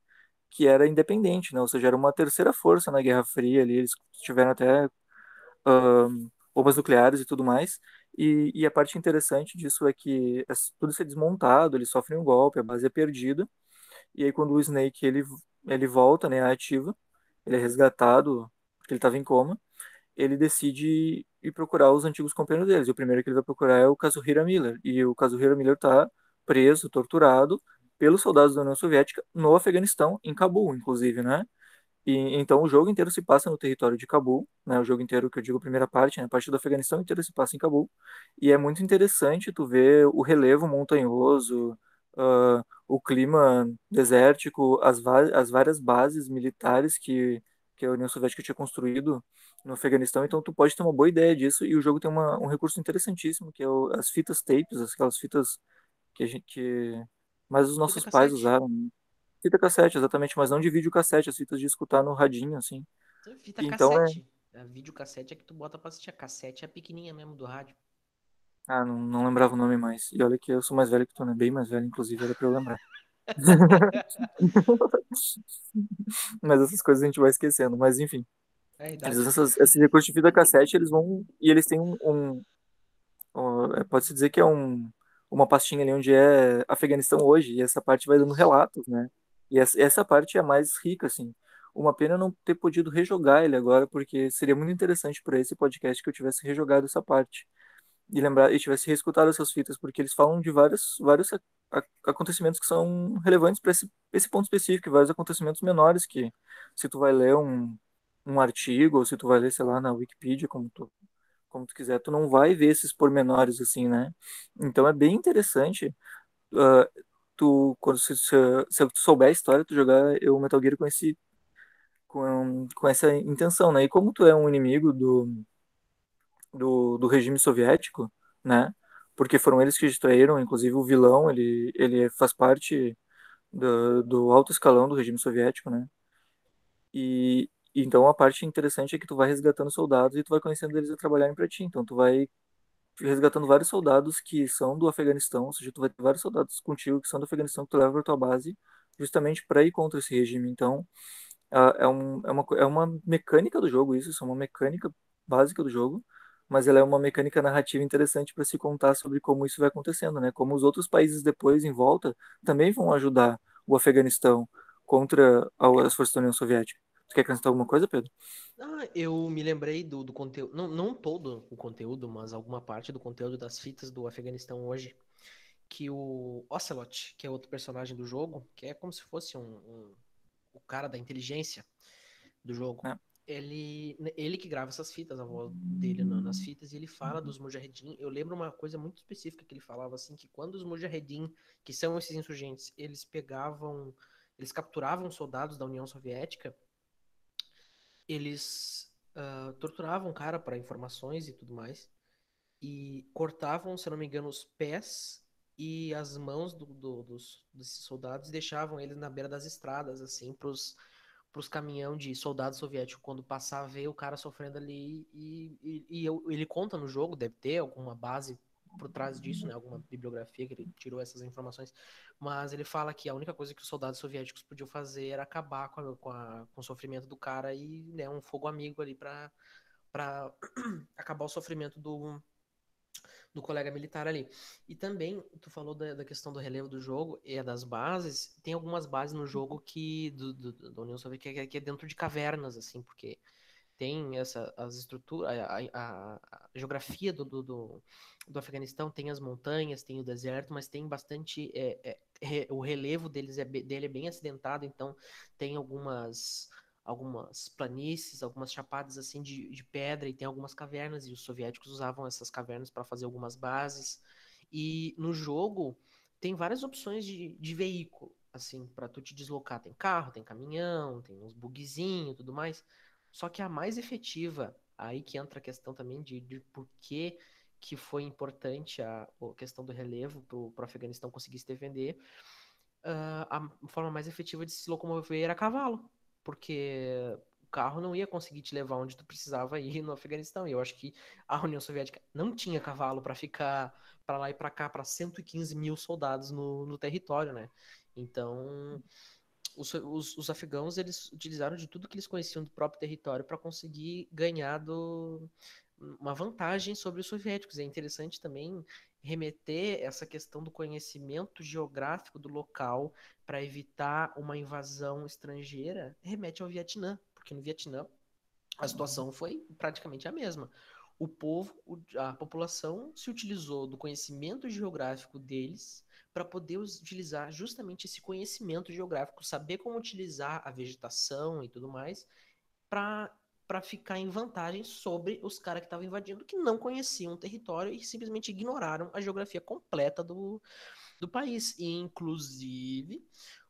que era independente, né? Ou seja, era uma terceira força na Guerra Fria ali. Eles tiveram até ahn, bombas nucleares e tudo mais. E, e a parte interessante disso é que é- tudo isso é desmontado, eles sofrem um golpe, a base é perdida. E aí quando o Snake ele, ele volta, né, ativa, ele é resgatado porque ele estava em coma, ele decide ir procurar os antigos companheiros deles. E o primeiro que ele vai procurar é o Kazuhira Miller. E o Kazuhira Miller está preso, torturado pelos soldados da União Soviética no Afeganistão, em Cabul, inclusive, né? E, então o jogo inteiro se passa no território de Cabul, né? O jogo inteiro que eu digo a primeira parte, né? A parte do Afeganistão inteira se passa em Cabul. E é muito interessante tu ver o relevo montanhoso, uh, o clima desértico, as, as várias bases militares que, que a União Soviética tinha construído no Afeganistão. Então tu pode ter uma boa ideia disso. E o jogo tem uma, um recurso interessantíssimo, que é o, as fitas tapes, aquelas fitas que a gente que mais os nossos pais usaram. Fita cassete, exatamente, mas não de vídeo cassete, as fitas de escutar no radinho, assim. Fita então, é cassete. É... A vídeo cassete é que tu bota pra assistir. A cassete é a pequenininha mesmo do rádio. Ah, não, não lembrava o nome mais. E olha que eu sou mais velho que tu, né? Bem mais velho, inclusive, era pra eu lembrar. mas essas coisas a gente vai esquecendo. Mas enfim. É, eles, essas, de fita cassete, eles vão. E eles têm um. um, um é, Pode-se dizer que é um, uma pastinha ali onde é Afeganistão hoje. E essa parte vai dando relatos, né? E essa, essa parte é a mais rica, assim. Uma pena não ter podido rejogar ele agora, porque seria muito interessante para esse podcast que eu tivesse rejogado essa parte e lembrar e tivesse reescutado essas fitas, porque eles falam de vários, vários acontecimentos que são relevantes para esse, esse ponto específico, vários acontecimentos menores que se tu vai ler um, um artigo ou se tu vai ler, sei lá, na Wikipedia, como tu, como tu quiser, tu não vai ver esses pormenores assim, né? Então é bem interessante. Uh, tu, quando se, se, se tu souber a história, tu jogar o Metal Gear com esse com, com essa intenção, né? E como tu é um inimigo do, do, do regime soviético, né? Porque foram eles que destruíram, inclusive o vilão, ele, ele faz parte do, do alto escalão do regime soviético, né? E então a parte interessante é que tu vai resgatando soldados e tu vai conhecendo eles a trabalharem para ti. Então tu vai resgatando vários soldados que são do Afeganistão, ou seja, tu vai ter vários soldados contigo que são do Afeganistão que tu leva para tua base justamente para ir contra esse regime. Então, é, um, é, uma, é uma mecânica do jogo isso, isso é uma mecânica básica do jogo, mas ela é uma mecânica narrativa interessante para se contar sobre como isso vai acontecendo, né? Como os outros países depois em volta também vão ajudar o Afeganistão contra as forças da União Soviética. Tu quer acrescentar alguma coisa, Pedro? Ah, eu me lembrei do, do conteúdo, não, não todo o conteúdo, mas alguma parte do conteúdo das fitas do Afeganistão hoje, que o Ocelot, que é outro personagem do jogo, que é como se fosse um, um o cara da inteligência do jogo, é. Ele, ele que grava essas fitas, a voz dele nas fitas, e ele fala dos Mujahedin. Eu lembro uma coisa muito específica que ele falava assim, que quando os Mujahedin, que são esses insurgentes, eles pegavam, eles capturavam soldados da União Soviética, eles uh, torturavam o cara para informações e tudo mais. E cortavam, se não me engano, os pés e as mãos do, do, dos, desses soldados deixavam eles na beira das estradas, assim, pros, pros caminhão de soldado soviético quando passar ver o cara sofrendo ali e, e, e eu, ele conta no jogo, deve ter alguma base por trás disso, né, alguma bibliografia que ele tirou essas informações, mas ele fala que a única coisa que os soldados soviéticos podiam fazer era acabar com, a, com, a, com o sofrimento do cara e né, um fogo amigo ali para acabar o sofrimento do, do colega militar ali. E também, tu falou da, da, questão do relevo do jogo e das bases, tem algumas bases no jogo que do, do, da União Soviética que é, que é dentro de cavernas, assim, porque tem essa, as estruturas, a, a, a geografia do, do, do, do, Afeganistão tem as montanhas, tem o deserto, mas tem bastante, é, é, o relevo deles é, dele é bem acidentado, então tem algumas algumas planícies, algumas chapadas assim de, de pedra e tem algumas cavernas e os soviéticos usavam essas cavernas para fazer algumas bases. E no jogo tem várias opções de, de veículo assim para tu te deslocar. Tem carro tem caminhão tem uns bugzinho tudo mais. Só que a mais efetiva, aí que entra a questão também de, de por que, que foi importante a, a questão do relevo para o Afeganistão conseguir se defender, uh, a forma mais efetiva de se locomover era a cavalo, porque o carro não ia conseguir te levar onde tu precisava ir no Afeganistão. E eu acho que a União Soviética não tinha cavalo para ficar para lá e para cá para 115 mil soldados no, no território, né? Então os, os, os, afegãos eles utilizaram de tudo que eles conheciam do próprio território para conseguir ganhar do, uma vantagem sobre os soviéticos. É interessante também remeter essa questão do conhecimento geográfico do local para evitar uma invasão estrangeira, remete ao Vietnã, porque no Vietnã a situação foi praticamente a mesma. O povo, a população se utilizou do conhecimento geográfico deles para poder utilizar justamente esse conhecimento geográfico, saber como utilizar a vegetação e tudo mais, para para ficar em vantagem sobre os caras que estavam invadindo, que não conheciam o território e simplesmente ignoraram a geografia completa do, do país. E, inclusive,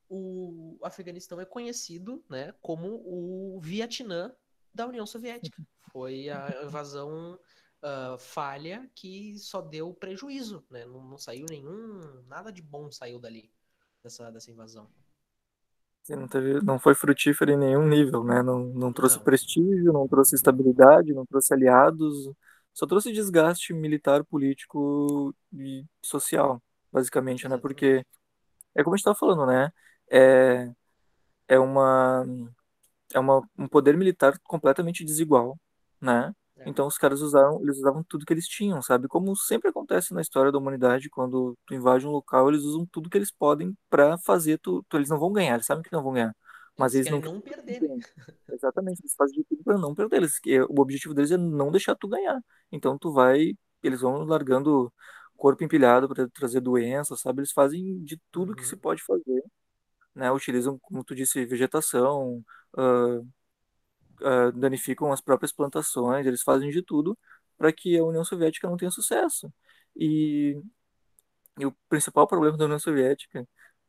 o Afeganistão é conhecido né, como o Vietnã da União Soviética. Foi a invasão uh, falha que só deu prejuízo, né? Não, não, saiu nenhum, nada de bom saiu dali, dessa, dessa invasão. Não, teve, não foi frutífero em nenhum nível, né? Não, não trouxe não. prestígio, não trouxe estabilidade, não trouxe aliados, só trouxe desgaste militar, político e social, basicamente, né? Porque é como a gente estava falando, né? É, é uma é uma, um poder militar completamente desigual, né? É. Então os caras usaram, eles usavam tudo que eles tinham, sabe? Como sempre acontece na história da humanidade, quando tu invade um local, eles usam tudo que eles podem para fazer tu, tu, eles não vão ganhar, eles sabem que não vão ganhar. Mas eles, eles não, não perder. Né? Exatamente, eles fazem de tudo para não perder. Eles, o objetivo deles é não deixar tu ganhar. Então tu vai, eles vão largando corpo empilhado para trazer doenças, sabe? Eles fazem de tudo uhum. que se pode fazer, né? Utilizam, como tu disse, vegetação, uh, uh, danificam as próprias plantações, eles fazem de tudo para que a União Soviética não tenha sucesso. E, e, o principal problema da União Soviética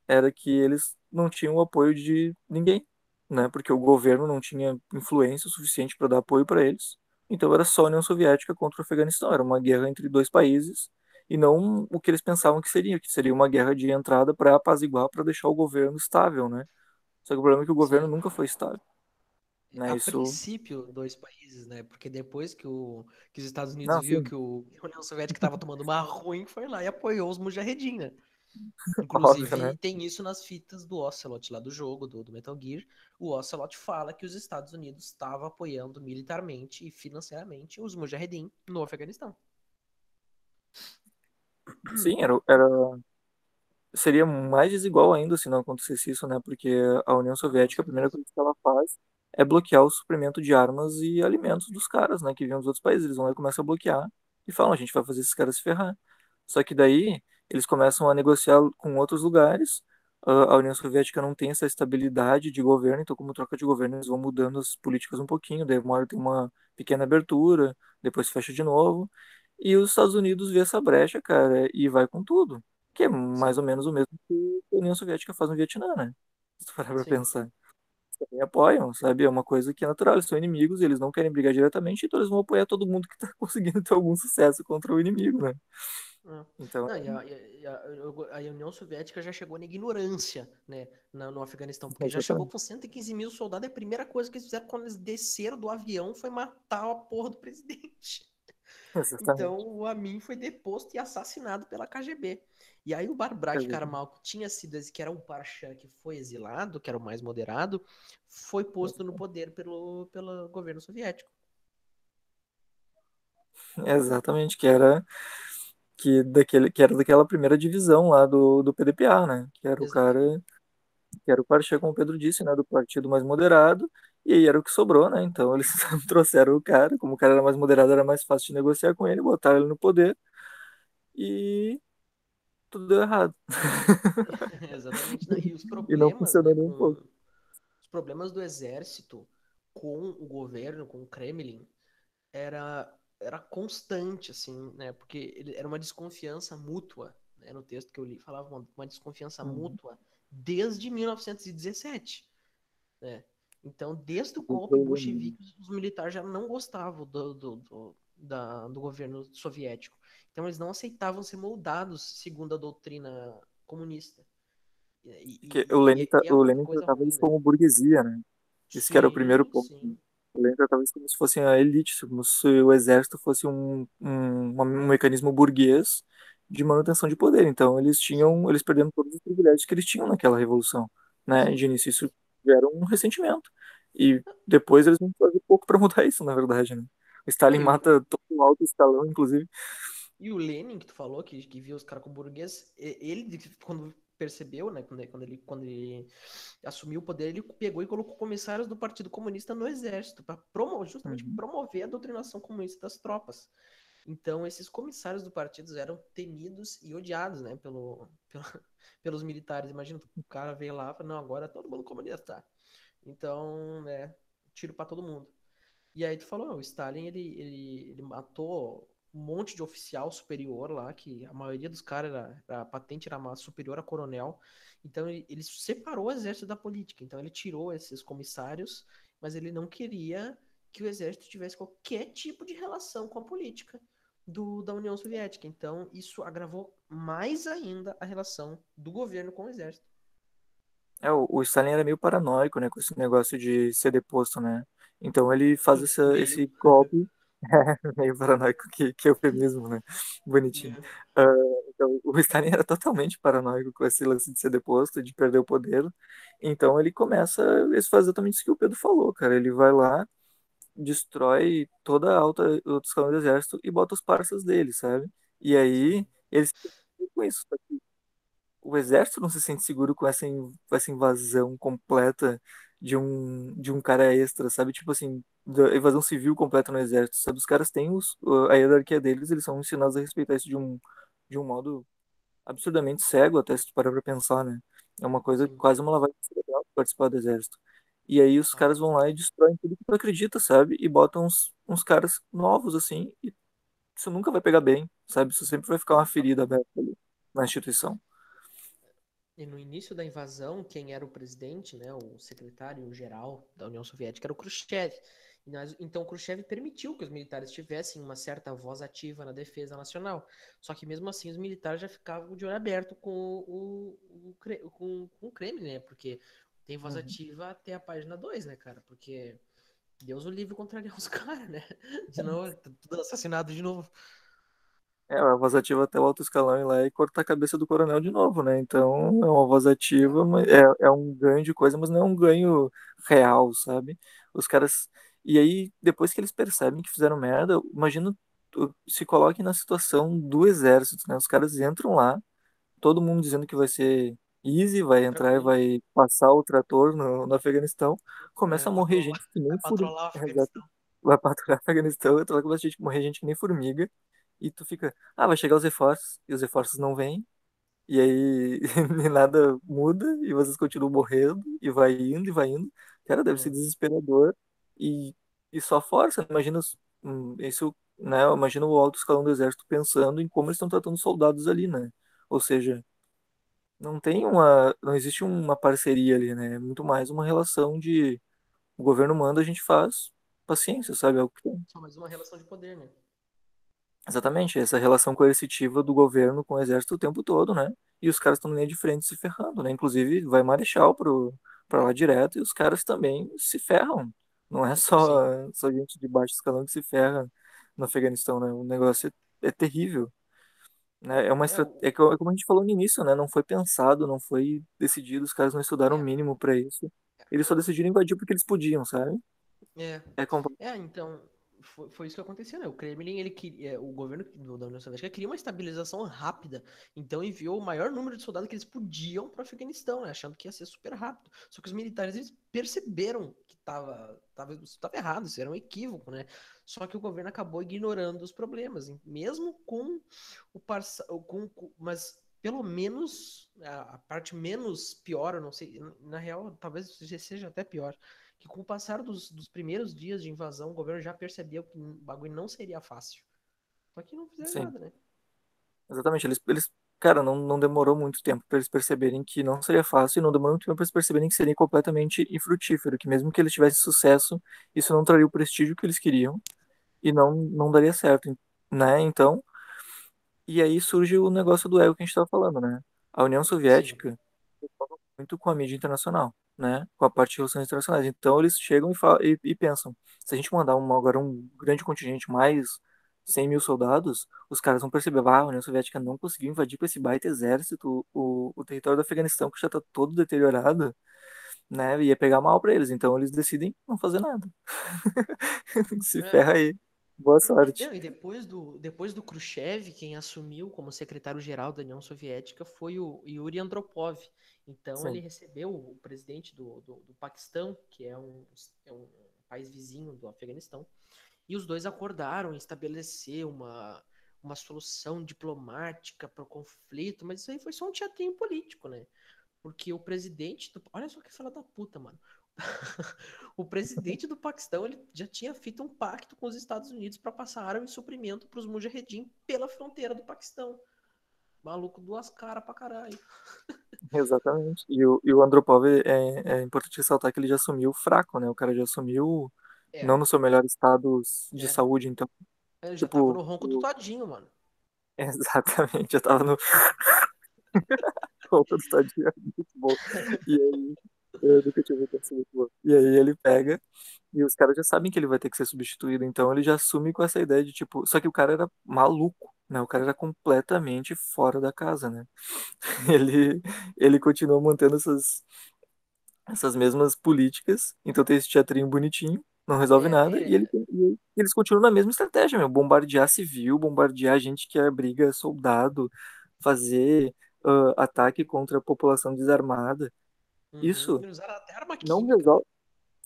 era que eles não tinham o apoio de ninguém, né? Porque o governo não tinha influência suficiente para dar apoio para eles. Então era só a União Soviética contra o Afeganistão, era uma guerra entre dois países e não o que eles pensavam que seria, que seria uma guerra de entrada para apaziguar, para deixar o governo estável, né? Só que o problema é que o governo nunca foi estável. Né, a isso... princípio, dois países, né? Porque depois que, o, que os Estados Unidos Não, viu que o, a União Soviética estava tomando uma ruim, foi lá e apoiou os Mujahedin, né? Inclusive, Óbvio, né? tem isso nas fitas do Ocelot lá do jogo, do, do, Metal Gear. O Ocelot fala que os Estados Unidos estavam apoiando militarmente e financeiramente os Mujahedin no Afeganistão. Sim, era, era seria mais desigual ainda se não acontecesse isso, né? Porque a União Soviética, a primeira coisa que ela faz é bloquear o suprimento de armas e alimentos dos caras, né, que vêm dos outros países. Eles vão lá e começam a bloquear e falam, a gente vai fazer esses caras se ferrar. Só que daí eles começam a negociar com outros lugares. A União Soviética não tem essa estabilidade de governo, então como troca de governo eles vão mudando as políticas um pouquinho, daí uma hora tem uma pequena abertura, depois fecha de novo. E os Estados Unidos vê essa brecha, cara, e vai com tudo. Que é mais ou menos o mesmo que a União Soviética faz no Vietnã, né? Se tu parar pra Sim. pensar também apoiam, sabe? É uma coisa que é natural, eles são inimigos, eles não querem brigar diretamente, então eles vão apoiar todo mundo que tá conseguindo ter algum sucesso contra o inimigo, né? É. Então, não, e a, e a, a, União Soviética já chegou na ignorância né, no, no Afeganistão, porque já chegou com 115 mil soldados, e a primeira coisa que eles fizeram quando eles desceram do avião foi matar a porra do presidente. Então o Amin foi deposto e assassinado pela KGB. E aí o Barbrat Karamal, que tinha sido, que era o Parchã que foi exilado, que era o mais moderado, foi posto no poder pelo, pelo governo soviético. Exatamente, que era que, daquele, que era daquela primeira divisão lá do, do PDPA, né? Que era Exato. o cara, que era o Parchã, como o Pedro disse, né? Do partido mais moderado, e aí era o que sobrou, né? Então eles trouxeram o cara, como o cara era mais moderado, era mais fácil de negociar com ele, botaram ele no poder, e tudo deu errado. Exatamente. e os problemas. E não funcionou né, nem um pouco. Os problemas do exército com o governo, com o Kremlin, era, era constante, assim, né? Porque era uma desconfiança mútua. Né? No texto que eu li, falava uma, uma desconfiança uhum. mútua desde 1917. Né? Então, desde o golpe bolchevique, os militares já não gostavam do, do, do, da, do governo soviético. Então eles não aceitavam ser moldados segundo a doutrina comunista. E, e, o Lenin, tá, é o Lenin tratava eles como burguesia, né? Isso sim, que era o primeiro ponto. Sim. O Lenin tratava isso como se fosse a elite, como se o exército fosse um, um, um mecanismo burguês de manutenção de poder. Então eles tinham, eles perderam todos os privilégios que eles tinham naquela revolução, né? De início isso era um ressentimento. E depois eles vão fazer pouco para mudar isso, na verdade, né? O Stalin mata todo o alto escalão, inclusive. E o Lenin, que tu falou, que, que viu os caras com burguês, ele, quando percebeu, né, quando, quando, ele, quando ele assumiu o poder, ele pegou e colocou comissários do Partido Comunista no exército, para promover, justamente uhum. promover a doutrinação comunista das tropas. Então, esses comissários do partido eram temidos e odiados, né, pelo, pelo pelos militares. Imagina, o cara veio lá e falou, não, agora todo mundo comunista. Então, né, tiro para todo mundo. E aí tu falou, o Stalin, ele, ele, ele matou um monte de oficial superior lá, que a maioria dos caras, era, a patente era superior a coronel. Então, ele, ele separou o exército da política. Então, ele tirou esses comissários, mas ele não queria que o exército tivesse qualquer tipo de relação com a política do, da União Soviética. Então, isso agravou mais ainda a relação do governo com o exército. É, o, o Stalin era meio paranoico, né, com esse negócio de ser deposto, né? Então ele faz essa, esse golpe, meio paranoico, que, que eufemismo, né? Bonitinho. Uh, então, o Stalin era totalmente paranoico com esse lance de ser deposto, de perder o poder. Então ele começa a fazer exatamente isso que o Pedro falou, cara. Ele vai lá, destrói toda a alta, o escalão do exército e bota os parceiros dele, sabe? E aí eles com isso. O exército não se sente seguro com essa, com essa invasão completa de um, de um cara extra, sabe? Tipo assim, invasão civil completa no exército, sabe? Os caras têm os, a hierarquia deles, eles são ensinados a respeitar isso de um, de um modo absurdamente cego, até se tu parar pra pensar, né? É uma coisa, quase uma lavagem cerebral participar do exército. E aí os caras vão lá e destroem tudo que tu acredita, sabe? E botam uns, uns caras novos, assim, e isso nunca vai pegar bem, sabe? Isso sempre vai ficar uma ferida aberta ali na instituição. E no início da invasão, quem era o presidente, né, o secretário-geral da União Soviética era o Khrushchev. Nós, então, Khrushchev permitiu que os militares tivessem uma certa voz ativa na defesa nacional. Só que mesmo assim, os militares já ficavam de olho aberto com o, o, o com, com o Kremlin, né? Porque tem voz uhum. ativa até a página 2, né, cara? Porque Deus o livre contrariar os caras, né? De novo, tudo assassinado de novo. É, a voz ativa até o alto escalão ir lá e cortar a cabeça do coronel de novo, né? Então é uma voz ativa, mas é, é um ganho de coisa, mas não é um ganho real, sabe? Os caras. E aí, depois que eles percebem que fizeram merda, imagina se coloquem na situação do exército, né? Os caras entram lá, todo mundo dizendo que vai ser easy, vai entrar e vai passar o trator no, no Afeganistão, começa é, a morrer gente que nem formiga. Vai patrulhar o Afeganistão, então começa a morrer gente que nem formiga e tu fica, ah, vai chegar os reforços, e os reforços não vêm, e aí nada muda, e vocês continuam morrendo, e vai indo, e vai indo. Cara, deve ser desesperador, e, e só força, imagina hum, isso, né, imagina o alto escalão do exército pensando em como eles estão tratando os soldados ali, né, ou seja, não tem uma, não existe uma parceria ali, né, é muito mais uma relação de o governo manda, a gente faz, paciência, sabe, é o que tem. Só mais uma relação de poder, né. Exatamente, essa relação coercitiva do governo com o exército o tempo todo, né? E os caras estão na linha de frente se ferrando, né? Inclusive, vai Marechal pro, pra lá direto e os caras também se ferram. Não é só, só gente de baixo escalão que se ferra no Afeganistão, né? O negócio é, é terrível. Né? É, uma estra... é, é como a gente falou no início, né? Não foi pensado, não foi decidido, os caras não estudaram o é. mínimo para isso. Eles só decidiram invadir porque eles podiam, sabe? É. É, compl... é então, foi, foi isso que aconteceu, né? O Kremlin, ele queria, é, o governo da União Soviética queria uma estabilização rápida, então enviou o maior número de soldados que eles podiam para o Afeganistão, né? Achando que ia ser super rápido. Só que os militares eles perceberam que estava tava, tava errado, isso era um equívoco, né? Só que o governo acabou ignorando os problemas, mesmo com o parça, com, com mas pelo menos a, a parte menos pior, eu não sei, na real, talvez seja até pior que com o passar dos, dos, primeiros dias de invasão, o governo já percebeu que o bagulho não seria fácil. Só que não fizeram Sim. nada, né? Exatamente, eles, eles cara, não, não demorou muito tempo para eles perceberem que não seria fácil e não demorou muito tempo para eles perceberem que seria completamente infrutífero, que mesmo que eles tivessem sucesso, isso não traria o prestígio que eles queriam e não, não daria certo, né? Então, e aí surge o negócio do ego que a gente estava falando, né? A União Soviética muito com a mídia internacional né, com a parte de relações internacionais. Então eles chegam e, falam, e, e pensam, se a gente mandar um, agora um grande contingente, mais 100 mil soldados, os caras vão perceber, ah, a União Soviética não conseguiu invadir com esse baita exército o, o território do Afeganistão, que já está todo deteriorado, né, ia pegar mal para eles. Então eles decidem não fazer nada. Se é. ferra aí. Boa sorte. Não, e depois do, depois do Khrushchev, quem assumiu como secretário-geral da União Soviética foi o Yuri Andropov. Então Sim. ele recebeu o presidente do, do, do, Paquistão, que é um, é um país vizinho do Afeganistão, E os dois acordaram em estabelecer uma, uma solução diplomática para o conflito, mas isso aí foi só um teatrinho político, né? Porque o presidente do... Olha só que fala da puta, mano. o presidente do Paquistão ele já tinha feito um pacto com os Estados Unidos para passar arma e suprimento para os mujahedin pela fronteira do Paquistão. Maluco, duas caras pra caralho. Exatamente. E o, e o Andropov é, é importante ressaltar que ele já assumiu fraco, né? O cara já assumiu É, não no seu melhor estado de É. saúde, então. ele já tipo, tava no ronco do o- Todinho, mano. Exatamente, já tava no. Roupa do tadinho, muito bom. E aí, eu nunca tinha visto essa muito. E aí ele pega, e os caras já sabem que ele vai ter que ser substituído, então ele já assume com essa ideia de tipo. Só que o cara era maluco, né? O cara era completamente fora da casa, né? Ele, ele continua mantendo essas, essas mesmas políticas, então tem esse teatrinho bonitinho, não resolve É, nada, é. e, ele, e eles continuam na mesma estratégia, meu, bombardear civil, bombardear gente que abriga soldado, fazer ah, ataque contra a população desarmada. Uhum. Isso não química. resolve.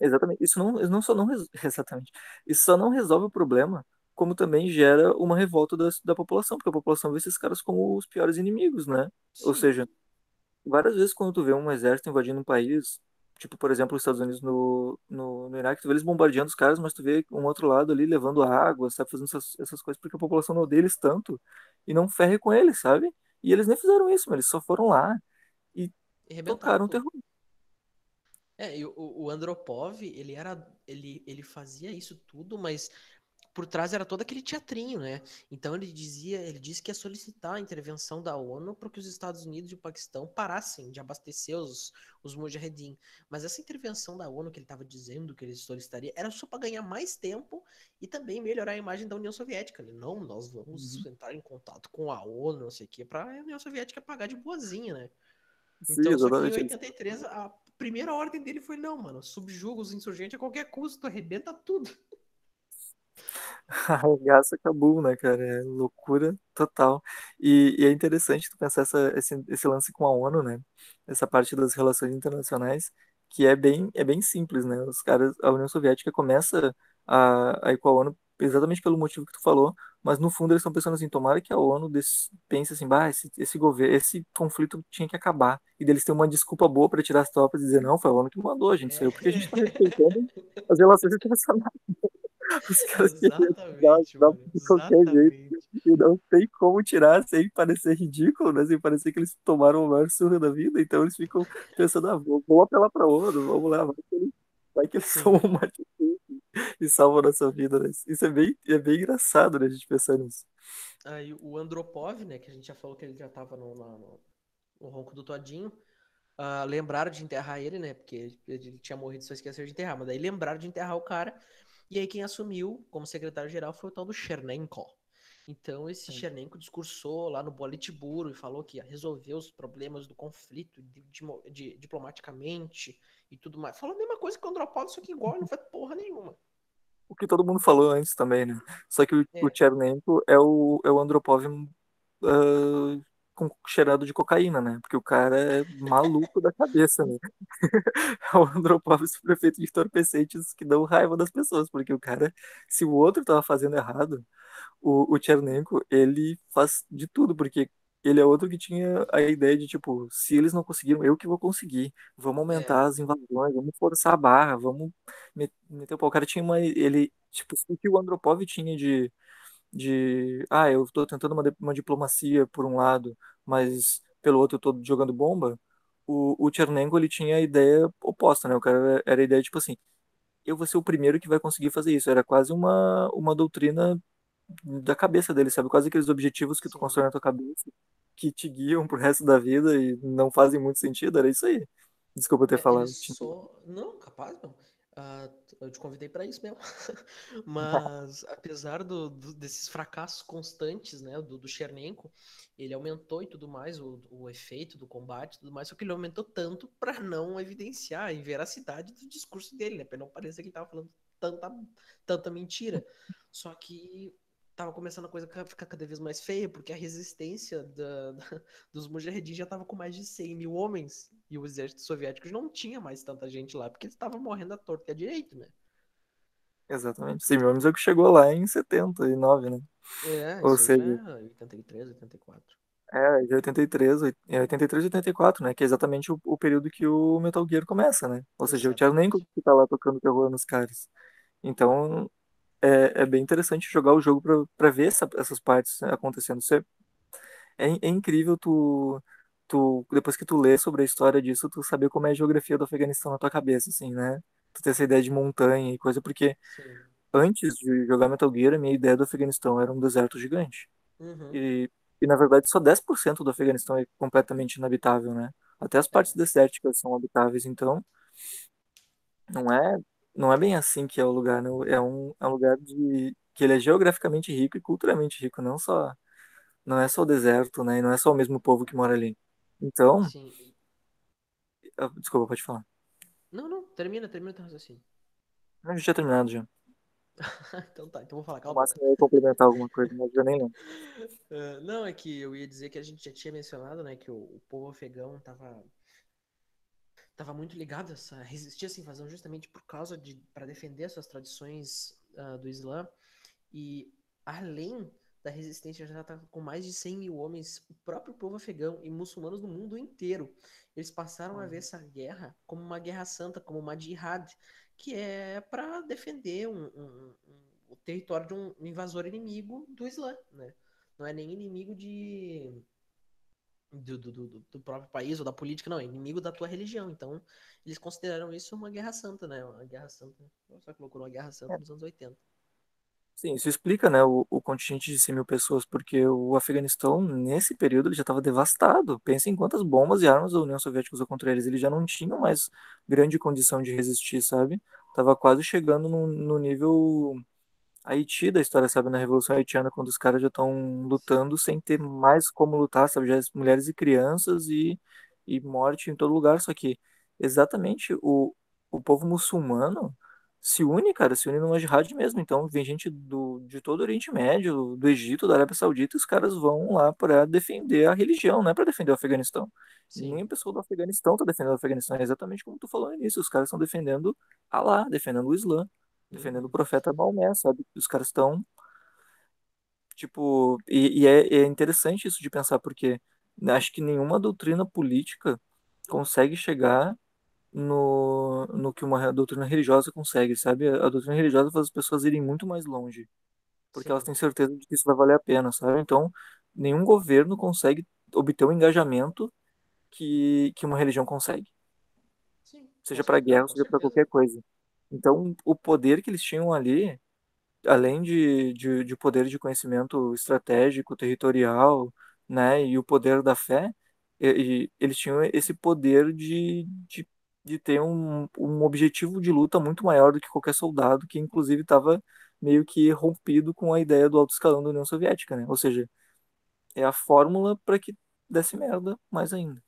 Exatamente. Isso não, não só não res- exatamente. Isso só não resolve o problema, como também gera uma revolta da, da população, porque a população vê esses caras como os piores inimigos, né? Ou Sim. seja, várias vezes quando tu vê um exército invadindo um país, tipo, por exemplo, os Estados Unidos no, no, no Iraque, tu vê eles bombardeando os caras, mas tu vê um outro lado ali levando água, sabe, fazendo essas, essas coisas, porque a população não odeia eles tanto e não ferre com eles, sabe? E eles nem fizeram isso, mas eles só foram lá e E tocaram o terror. É, e o, o Andropov, ele era. Ele, ele fazia isso tudo, mas por trás era todo aquele teatrinho, né? Então ele dizia, ele disse que ia solicitar a intervenção da ONU para que os Estados Unidos e o Paquistão parassem de abastecer os, os mujahedin. Mas essa intervenção da ONU que ele estava dizendo que ele solicitaria era só para ganhar mais tempo e também melhorar a imagem da União Soviética. Ele, não, nós vamos Uhum. entrar em contato com a ONU, não sei o quê, para a União Soviética pagar de boazinha, né? Sim, Então, em exatamente. Eles 83, a primeira ordem dele foi: não, mano, subjuga os insurgentes a qualquer custo, arrebenta tudo. Arregaça Cabum, né, cara? É loucura total. E, e é interessante tu pensar essa, esse, esse lance com a ONU, né? Essa parte das relações internacionais, que é bem, é bem simples, né? Os caras, a União Soviética começa a, a ir com a ONU exatamente pelo motivo que tu falou, mas no fundo eles estão pensando assim, tomara que a ONU pense assim, bah, esse, esse governo, esse conflito tinha que acabar. E deles têm uma desculpa boa para tirar as tropas e dizer, não, foi a ONU que mandou, a gente saiu porque a gente tá respeitando as relações internacionais. Os caras Exatamente, dar mano. de qualquer jeito e não tem como tirar sem parecer ridículo, né? Sem parecer que eles tomaram o maior surra da vida, então eles ficam pensando, ah, vou, vou apelar pra ONU, vamos lá, vai que eles, vai que eles são atitude e salvam a nossa vida, né? Isso é bem, é bem engraçado, né, a gente pensar nisso. Aí o Andropov, né, que a gente já falou que ele já tava no, no, no ronco do Todinho, ah, lembraram de enterrar ele, né, porque ele, ele tinha morrido e só esqueceu de enterrar, mas daí lembraram de enterrar o cara, e aí quem assumiu como secretário-geral foi o tal do Chernenko. Então esse Sim. Chernenko discursou lá no Politburo e falou que ia resolver os problemas do conflito di- dimo- di- diplomaticamente e tudo mais. Falou a mesma coisa que o Andropov, só que igual, não faz porra nenhuma. O que todo mundo falou antes também, né? Só que o, É. o Chernenko é o, é o Andropov ah, com cheirado de cocaína, né? Porque o cara é maluco da cabeça, né? É o Andropov prefeito de entorpecentes que dão raiva das pessoas, porque o cara, se o outro tava fazendo errado, o, o Chernenko, ele faz de tudo, porque ele é outro que tinha a ideia de, tipo, se eles não conseguiram, eu que vou conseguir. Vamos É, aumentar as invasões, vamos forçar a barra, vamos met- meter o pau. O cara tinha uma, ele, tipo, o que o Andropov tinha de, de, ah, eu tô tentando uma, uma diplomacia por um lado, mas pelo outro eu tô jogando bomba, o, o Chernenko, ele tinha a ideia oposta, né? O cara era, a ideia, tipo assim, eu vou ser o primeiro que vai conseguir fazer isso. Era quase uma, uma doutrina da cabeça dele, sabe? Quase aqueles objetivos que tu constrói na tua cabeça, que te guiam pro resto da vida e não fazem muito sentido, era isso aí. Desculpa ter É, falado. só. Não, capaz, não. Ah, eu te convidei pra isso mesmo. Mas, apesar do, do- desses fracassos constantes, né, do, do Chernenko, ele aumentou e tudo mais, o, o efeito do combate tudo mais, só que ele aumentou tanto pra não evidenciar a veracidade do discurso dele, né? Pra não parecer que ele tava falando tanta, tanta mentira. Só que tava começando a coisa a ficar cada vez mais feia, porque a resistência da, da- dos mujahedin já tava com mais de 100 mil homens, e o exército soviético não tinha mais tanta gente lá, porque eles estavam morrendo à torta e à direito, né? Exatamente. Semiomes é o que chegou lá em 79, né? É, Ou seja, é 83, 84. é de 83, oit- é 83 e 84, né? Que é exatamente o, o período que o Metal Gear começa, né? Ou seja, o Tchernenko que tá lá tocando terror nos caras. Então, é, é bem interessante jogar o jogo pra, pra ver essa- essas partes acontecendo. É, é, é incrível tu, tu, depois que tu lê sobre a história disso, tu saber como é a geografia do Afeganistão na tua cabeça, assim, né? Tu ter essa ideia de montanha e coisa, porque Sim. antes de jogar Metal Gear, a minha ideia do Afeganistão era um deserto gigante. Uhum. E, e na verdade, só 10% do Afeganistão é completamente inabitável, né? Até as partes É, desérticas são habitáveis, então não é, não é bem assim que é o lugar, né? É um, é um lugar de, que ele é geograficamente rico e culturalmente rico, não só, não é só o deserto, né? E não é só o mesmo povo que mora ali. Então, sim. Ah, desculpa, pode falar. Não, não, termina, termina o teu raciocínio. Eu já tinha terminado já. Então tá, então vou falar, O cala a boca. máximo eu complementar alguma coisa, mas eu nem lembro. Ah, não, é que eu ia dizer que a gente já tinha mencionado, né, que o, o povo afegão tava, tava muito ligado a essa, resistir a essa invasão justamente por causa de, para defender suas tradições ah, do Islã. E além da resistência, já está com mais de 100 mil homens, o próprio povo afegão e muçulmanos no mundo inteiro. Eles passaram a ver essa guerra como uma guerra santa, como uma jihad, que é para defender um, um- um- o território de um invasor inimigo do Islã, né? Não é nem inimigo de, do, do, do- do próprio país ou da política, não, é inimigo da tua religião. Então, eles consideraram isso uma guerra santa, né? Uma guerra santa. Só que loucura, uma guerra santa nos anos 80. Sim, isso explica, né, o, o contingente de 100 mil pessoas, porque o Afeganistão, nesse período, ele já estava devastado. Pensa em quantas bombas e armas a União Soviética usou contra eles. Eles já não tinham mais grande condição de resistir, sabe? Tava quase chegando no, no nível Haiti da história, sabe? Na Revolução Haitiana, quando os caras já estão lutando sem ter mais como lutar, sabe? Já as mulheres e crianças e, e morte em todo lugar. Só que exatamente o, o povo muçulmano se une, cara, se une numa jihad mesmo. Então vem gente do, de todo o Oriente Médio, do Egito, da Arábia Saudita, e os caras vão lá para defender a religião, não é para defender o Afeganistão. Nem Sim. o pessoal do Afeganistão tá defendendo o Afeganistão, é exatamente como tu falou no início. Os caras estão defendendo Alá, defendendo o Islã defendendo o Uhum. profeta Maomé, sabe? Os caras estão, tipo, e, e é, é interessante isso de pensar, porque acho que nenhuma doutrina política consegue chegar no, no que uma doutrina religiosa consegue, sabe? A doutrina religiosa faz as pessoas irem muito mais longe, porque elas Sim. têm certeza de que isso vai valer a pena, sabe? Então, nenhum governo consegue obter o engajamento que, que uma religião consegue, Sim, seja para guerra, seja para qualquer coisa. Então, o poder que eles tinham ali além de, de, de poder de conhecimento estratégico, territorial, né, e o poder da fé, e, e eles tinham esse poder de, de, de ter um, um objetivo de luta muito maior do que qualquer soldado, que inclusive estava meio que rompido com a ideia do alto escalão da União Soviética, né? Ou seja, é a fórmula para que desse merda mais ainda.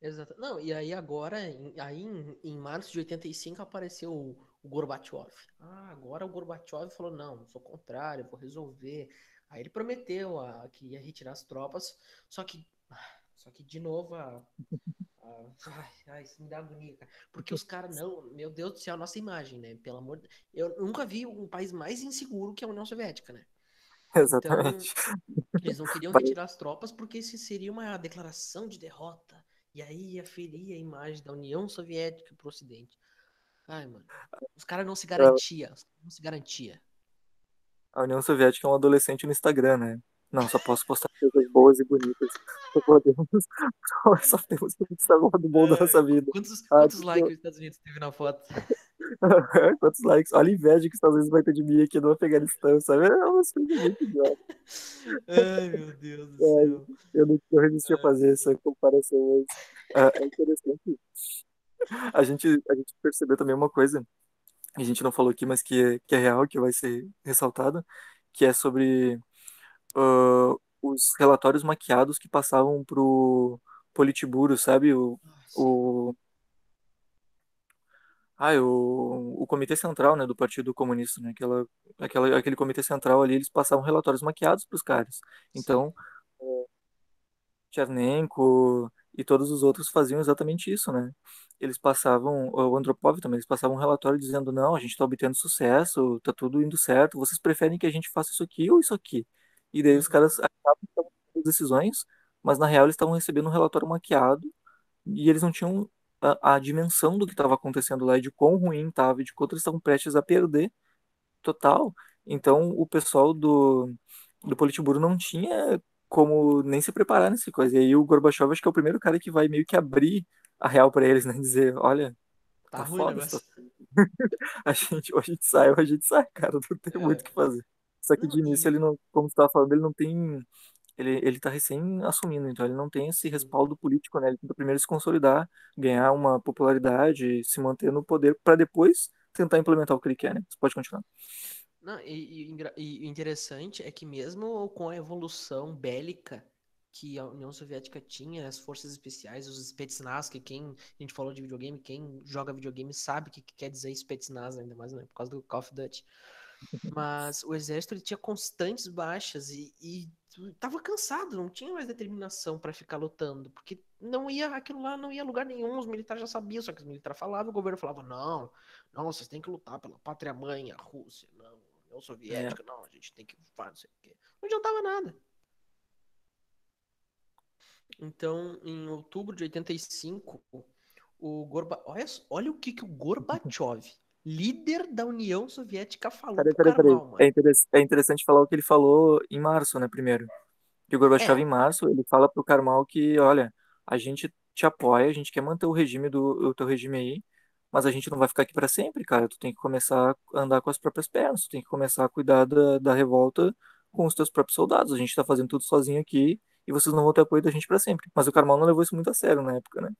Exato. Não, e aí agora, em- aí em, em março de 85 apareceu o, o Gorbachev. Ah, agora o Gorbachev falou, não, sou contrário, vou resolver. Aí ele prometeu a, que ia retirar as tropas, só que, ah, só que de novo a, a- ai, ai, isso me dá agonia, cara. Porque os caras, não, meu Deus do céu, a nossa imagem, né? Pelo amor de... Eu nunca vi um país mais inseguro que a União Soviética, né? Então, Exatamente. eles não queriam retirar as tropas porque isso seria uma declaração de derrota. E aí ia ferir a imagem da União Soviética pro Ocidente. Ai, mano. Os caras não se garantia. Os caras não se garantia. A União Soviética é um adolescente no Instagram, né? Não, só posso postar coisas boas e bonitas. Só podemos, só temos que estar do bom da nossa vida. quantos, Ah, quantos likes os Estados Unidos teve na foto? quantos likes? Olha a inveja que os Estados Unidos vai ter de mim aqui no Afeganistão, sabe? É umas coisas muito idiotas. Ai, meu Deus do Ai, céu. eu não eu resisti a fazer essa comparação, mas ah, é interessante. A gente, a gente percebeu também uma coisa, que a gente não falou aqui, mas que é, que é real, que vai ser ressaltada, que é sobre ah, os relatórios maquiados que passavam pro Politburo, sabe? O, o, ah, o, o Comitê Central, né, do Partido Comunista, né? Aquela, aquela, aquele Comitê Central ali, eles passavam relatórios maquiados pros caras. Então, Sim. Tchernenko, E todos os outros faziam exatamente isso, né? Eles passavam, o Andropov também, eles passavam um relatório dizendo: não, a gente está obtendo sucesso, tá tudo indo certo, vocês preferem que a gente faça isso aqui ou isso aqui? E daí os caras acabam tomando as decisões, mas na real eles estavam recebendo um relatório maquiado e eles não tinham a, a dimensão do que estava acontecendo lá e de quão ruim estava e de quanto eles estavam prestes a perder total. Então o pessoal do, do Politburo não tinha como nem se preparar nessa coisa. E aí o Gorbachev acho que é o primeiro cara que vai meio que abrir a real para eles, né? Dizer, olha, Tá tá ruim foda, a gente, ou a gente sai ou a gente sai, cara, não tem muito o É. que fazer. Só que de início ele não, como você tava falando, ele não tem, ele, ele tá recém assumindo, então ele não tem esse respaldo político, né? Ele tenta primeiro se consolidar, ganhar uma popularidade, se manter no poder para depois tentar implementar o que ele quer, né? Você pode continuar. Não, e, e e o interessante é que mesmo com a evolução bélica que a União Soviética tinha, as forças especiais, os Spetsnaz, que quem a gente falou de videogame, quem joga videogame sabe o que, que quer dizer Spetsnaz, ainda mais, né, por causa do Call of Duty. Mas o exército ele tinha constantes baixas e, e tava cansado, não tinha mais determinação para ficar lutando, porque não ia, aquilo lá não ia a lugar nenhum, os militares já sabiam, só que os militares falavam, o governo falava, não, não, vocês têm que lutar pela pátria mãe, a Rússia, não, União É, Soviética, não, a gente tem que fazer não sei o quê. Não adiantava nada. Então, em outubro de 85, o Gorba... olha, olha o que, que o Gorbachev, líder da União Soviética, falou peraí, peraí, peraí. É, mano. interess- é interessante falar o que ele falou em março, né, primeiro. que o Gorbachev, É, em março, ele fala pro Karmal que, olha, a gente te apoia, a gente quer manter o regime do o teu regime aí, mas a gente não vai ficar aqui para sempre, cara. Tu tem que começar a andar com as próprias pernas, tu tem que começar a cuidar da, da revolta com os teus próprios soldados. A gente tá fazendo tudo sozinho aqui e vocês não vão ter apoio da gente para sempre. Mas o Karmal não levou isso muito a sério na época, né?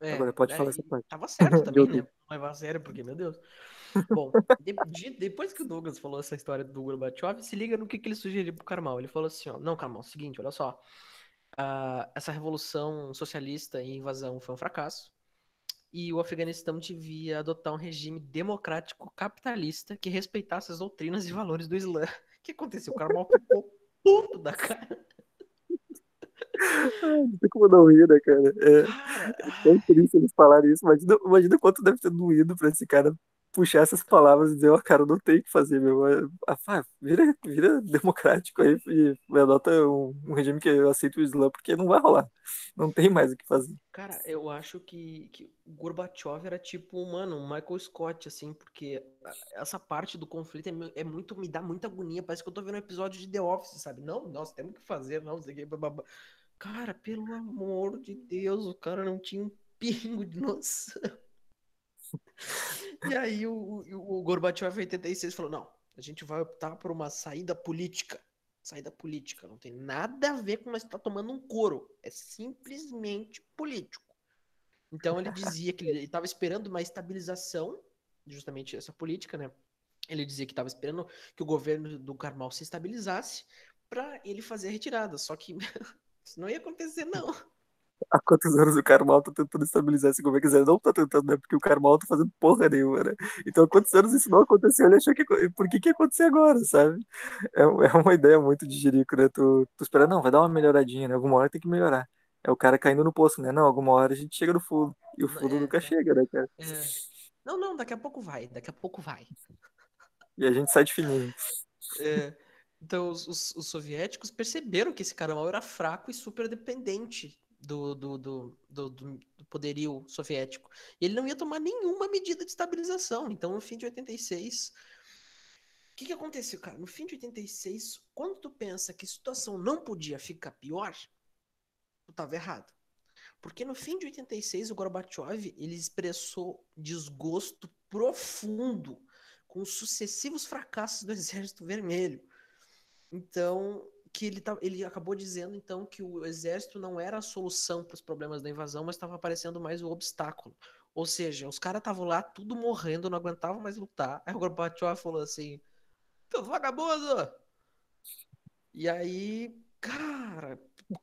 É, Agora pode é, falar essa parte. tava certo também, né? Não levar a sério, porque, meu Deus. Bom, de- de- depois que o Douglas falou essa história do Gorbachev, se liga no que, que ele sugeriu pro Karmal. Ele falou assim, ó, não, Karmal, seguinte, olha só, ah, essa revolução socialista e invasão foi um fracasso, e o Afeganistão devia adotar um regime democrático capitalista que respeitasse as doutrinas e valores do Islã. O que aconteceu? O Karmal ficou puto da cara. Não tem como não rir, né, cara? É, Cara, tão triste eles falarem isso. Imagina, imagina quanto deve ter doído pra esse cara puxar essas palavras e dizer, ó, cara, não tem o que fazer, meu. É, ah, vira, vira democrático aí e adota um, um regime que aceita o Islã, porque não vai rolar. Não tem mais o que fazer. Cara, eu acho que, que o Gorbachev era tipo, mano, um Michael Scott, assim, porque essa parte do conflito é, é muito, me dá muita agonia. Parece que eu tô vendo um episódio de The Office, sabe? Não, nós temos que fazer, não, sei o que, bababá. Cara, pelo amor de Deus, o cara não tinha um pingo de noção. E aí o, o, o Gorbachev em 86 falou: não, a gente vai optar por uma saída política. Saída política, não tem nada a ver com nós estar tomando um couro. É simplesmente político. Então ele dizia que ele estava esperando uma estabilização, justamente essa política, né? Ele dizia que estava esperando que o governo do Karmal se estabilizasse para ele fazer a retirada. Só que isso não ia acontecer, não. Há quantos anos o Karmal tá tentando estabilizar esse governo? Quer dizer, não tá tentando, né? Porque o Karmal tá fazendo porra nenhuma, né? Então, há quantos anos isso não aconteceu? Ele achou que. Por que que ia acontecer agora, sabe? É, é uma ideia muito de jirico, né? Tu, tu espera, não, vai dar uma melhoradinha, né? Alguma hora tem que melhorar. É o cara caindo no poço, né? Não, alguma hora a gente chega no fundo. E o fundo É, nunca chega, né, cara? é. Não, não, daqui a pouco vai, daqui a pouco vai. E a gente sai de fininho. É, então, os, os- os soviéticos perceberam que esse Karmal era fraco e super dependente do, do, do, do, do- do poderio soviético. E ele não ia tomar nenhuma medida de estabilização. Então, no fim de 86, o que, que aconteceu, cara? No fim de 86, quando tu pensa que a situação não podia ficar pior, tu estava errado. Porque no fim de 86, o Gorbachev ele expressou desgosto profundo com os sucessivos fracassos do Exército Vermelho. Então, que ele, tá, ele acabou dizendo então que o exército não era a solução para os problemas da invasão, mas estava aparecendo mais o obstáculo. Ou seja, os caras estavam lá tudo morrendo, não aguentavam mais lutar. Aí o Gorbachev falou assim: "Teus vagabundo!" E aí, cara,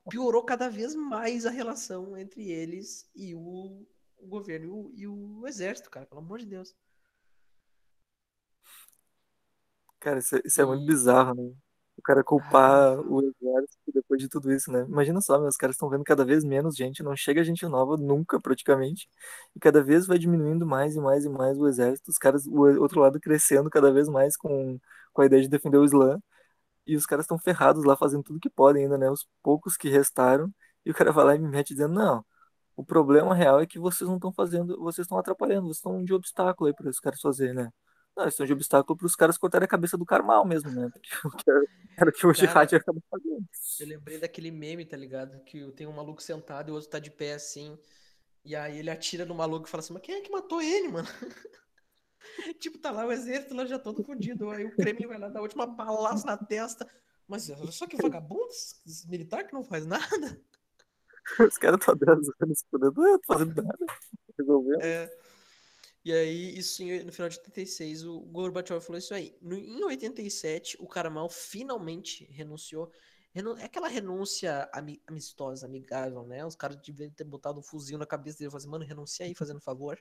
piorou cada vez mais a relação entre eles e o, o governo e o, e o exército, cara, pelo amor de Deus. Cara, isso, é- isso é muito E bizarro, né? Cara culpar o exército depois de tudo isso, né? Imagina só, meus caras estão vendo cada vez menos gente, não chega gente nova nunca, praticamente. E cada vez vai diminuindo mais e mais e mais o exército, os caras, o outro lado crescendo cada vez mais com, com a ideia de defender o Islã. E os caras estão ferrados lá fazendo tudo que podem ainda, né? Os poucos que restaram. E o cara vai lá e me mete dizendo, não, o problema real é que vocês não estão fazendo, vocês estão atrapalhando, vocês estão de obstáculo aí para os caras fazerem, né? Não, eles estão de obstáculo para os caras cortarem a cabeça do Karmal mesmo, né? Porque era o que o Jihad acabou fazendo. eu lembrei daquele meme, tá ligado? Que tem um maluco sentado e o outro tá de pé assim. E aí ele atira no maluco e fala assim, mas quem é que matou ele, mano? tipo, tá lá o exército lá já todo fodido. Aí o Kremlin vai lá dar a última balaça na testa. Mas olha só que vagabundo, militar que não faz nada. Os caras estão 10 anos fudendo, não tô fazendo nada. Resolveu. É, e aí, isso no final de 86, o Gorbachev falou isso aí. No, em 87, o Karamal finalmente renunciou. Renu- é aquela renúncia ami- amistosa, amigável, né? Os caras deviam ter botado um fuzil na cabeça dele e assim, mano, renuncia aí, fazendo favor.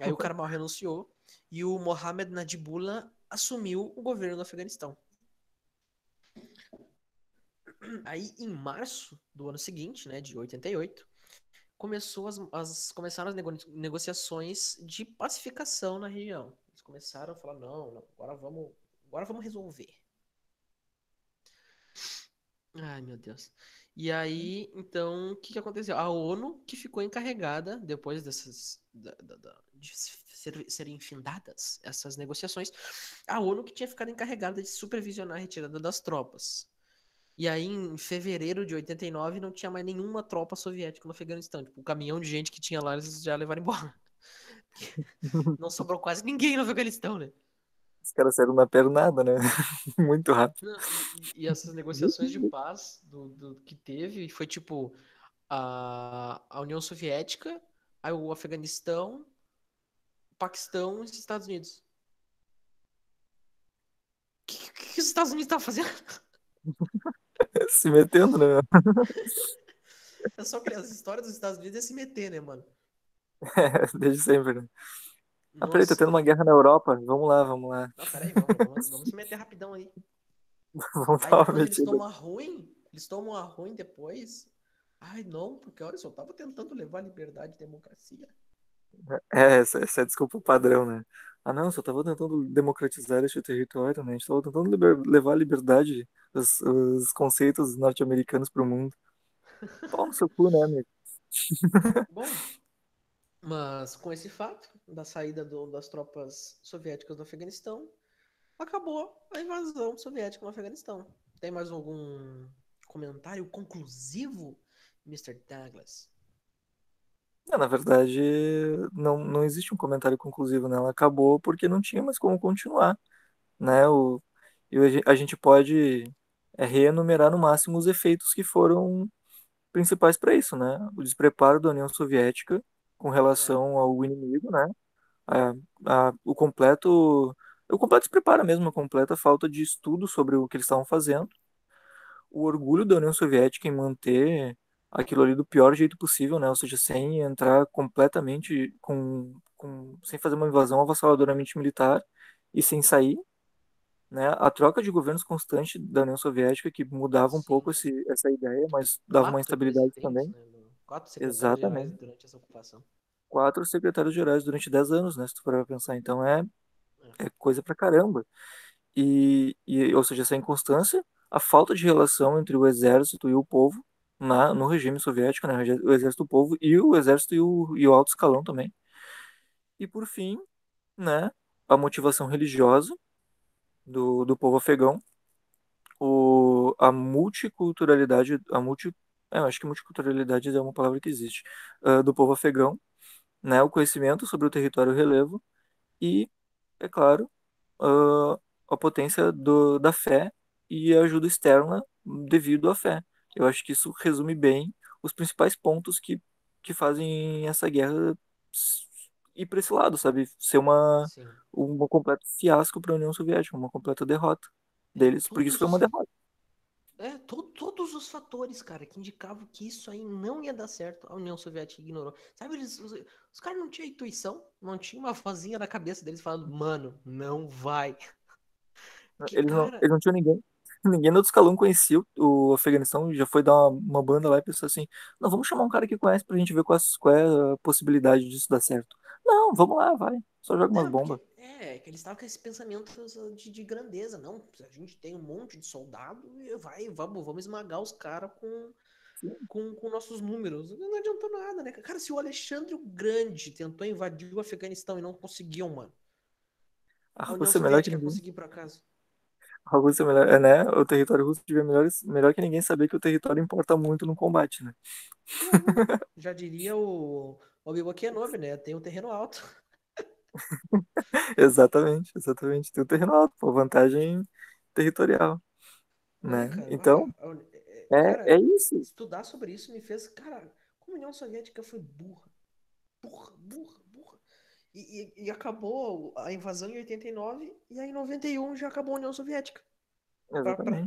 Aí o Karamal renunciou e o Mohamed Najibullah assumiu o governo do Afeganistão. Aí, em março do ano seguinte, né, de 88, começou as, as- começaram as nego- negociações de pacificação na região. Eles começaram a falar, não, não, agora vamos, agora vamos resolver. Ai, meu Deus. E aí, então, o que que aconteceu? A ONU que ficou encarregada, depois dessas, da- da- da- de ser- serem findadas essas negociações, a ONU que tinha ficado encarregada de supervisionar a retirada das tropas. E aí, em fevereiro de 89, não tinha mais nenhuma tropa soviética no Afeganistão. Tipo, o caminhão de gente que tinha lá, eles já levaram embora. Não sobrou quase ninguém no Afeganistão, né? Os caras saíram na pernada, né? Muito rápido. E, e essas negociações de paz do, do que teve foi tipo a, a União Soviética, aí o Afeganistão, o Paquistão e os Estados Unidos. O que, que, que os Estados Unidos estavam fazendo? Se metendo, né? É só que as histórias dos Estados Unidos é se meter, né, mano? É, desde sempre, né? Ah, peraí, tá tendo uma guerra na Europa. Vamos lá, vamos lá. Não, peraí, vamos, vamos, vamos se meter rapidão aí. Vamos Aí dar eles tomam a ruim, eles tomam a ruim depois. Ai, não, porque olha só, eu tava tentando levar liberdade e democracia. É, essa, essa é a desculpa padrão, né? Ah, não, só tava tentando democratizar este território, né? A gente tava tentando liber- levar a liberdade, os, os conceitos norte-americanos pro mundo. Pau no seu cu, né, amigo? Bom, mas com esse fato da saída do- das tropas soviéticas do Afeganistão, acabou a invasão soviética no Afeganistão. Tem mais algum comentário conclusivo, Mr. Douglas? Não, na verdade, não, não existe um comentário conclusivo, né? Ela acabou porque não tinha mais como continuar, né? O, e a gen- a gente pode é, reenumerar no máximo os efeitos que foram principais para isso, né? O despreparo da União Soviética com É, relação ao inimigo, né? A, a, o completo, o completo despreparo mesmo, a completa falta de estudo sobre o que eles estavam fazendo, o orgulho da União Soviética em manter aquilo ali do pior jeito possível, né? Ou seja, sem entrar completamente com, com sem fazer uma invasão avassaladoramente militar e sem sair, né? A troca de governos constante da União Soviética que mudava um pouco esse, essa ideia, mas dava uma Quatro instabilidade presidentes, também. né? Quatro Exatamente. durante essa ocupação. Quatro secretários gerais durante 10 anos, né? Se tu pra pensar. Então é, É, é coisa pra caramba. E, e, ou seja, essa inconstância, a falta de relação entre o exército e o povo na, no regime soviético, né? O exército do povo e o exército e o, e o alto escalão também. E por fim, né? A motivação religiosa do, do povo afegão, o, a multiculturalidade, a multi, é, eu acho que multiculturalidade é uma palavra que existe, ah, do povo afegão, né? O conhecimento sobre o território relevo e, é claro, ah, a potência do, da fé e a ajuda externa devido à fé. Eu acho que isso resume bem os principais pontos que, que fazem essa guerra ir para esse lado, sabe? Ser uma, sim. um completo fiasco para a União Soviética, uma completa derrota É, deles, porque isso todos foi uma derrota. é, to- todos os fatores, cara, que indicavam que isso aí não ia dar certo, a União Soviética ignorou. Sabe, eles, os, os caras não tinham intuição, não tinha uma vozinha na cabeça deles falando, mano, não vai. Que, Eles não, cara, eles não tinham ninguém. ninguém no outro escalão conhecia o, o Afeganistão, já foi dar uma, uma banda lá e pensou assim, não, vamos chamar um cara que conhece pra gente ver qual, qual é a possibilidade disso dar certo. Não, vamos lá, vai, só joga umas bombas. é, que eles estavam com esse pensamento de, de grandeza. Não, a gente tem um monte de soldado e vai, vamos, vamos esmagar os caras com, com, com nossos números. Não adiantou nada, né? Cara, se o Alexandre o Grande tentou invadir o Afeganistão e não conseguiu, mano. A A União Rússia é melhor que conseguiu por acaso. A Rússia é é, né? O território russo devia melhor, melhor que ninguém saber que o território importa muito no combate, né? Uhum. Já diria o Obi-Wan Kenobi, né? Tem um terreno alto. Exatamente, exatamente. Tem o terreno alto, pô, vantagem territorial, Né, né? cara? Então, é- é- é, cara, é isso. estudar sobre isso me fez. Cara, como a União Soviética foi. Burra, burra, burra. E, e- e acabou a invasão em 89 e aí em 91 já acabou a União Soviética.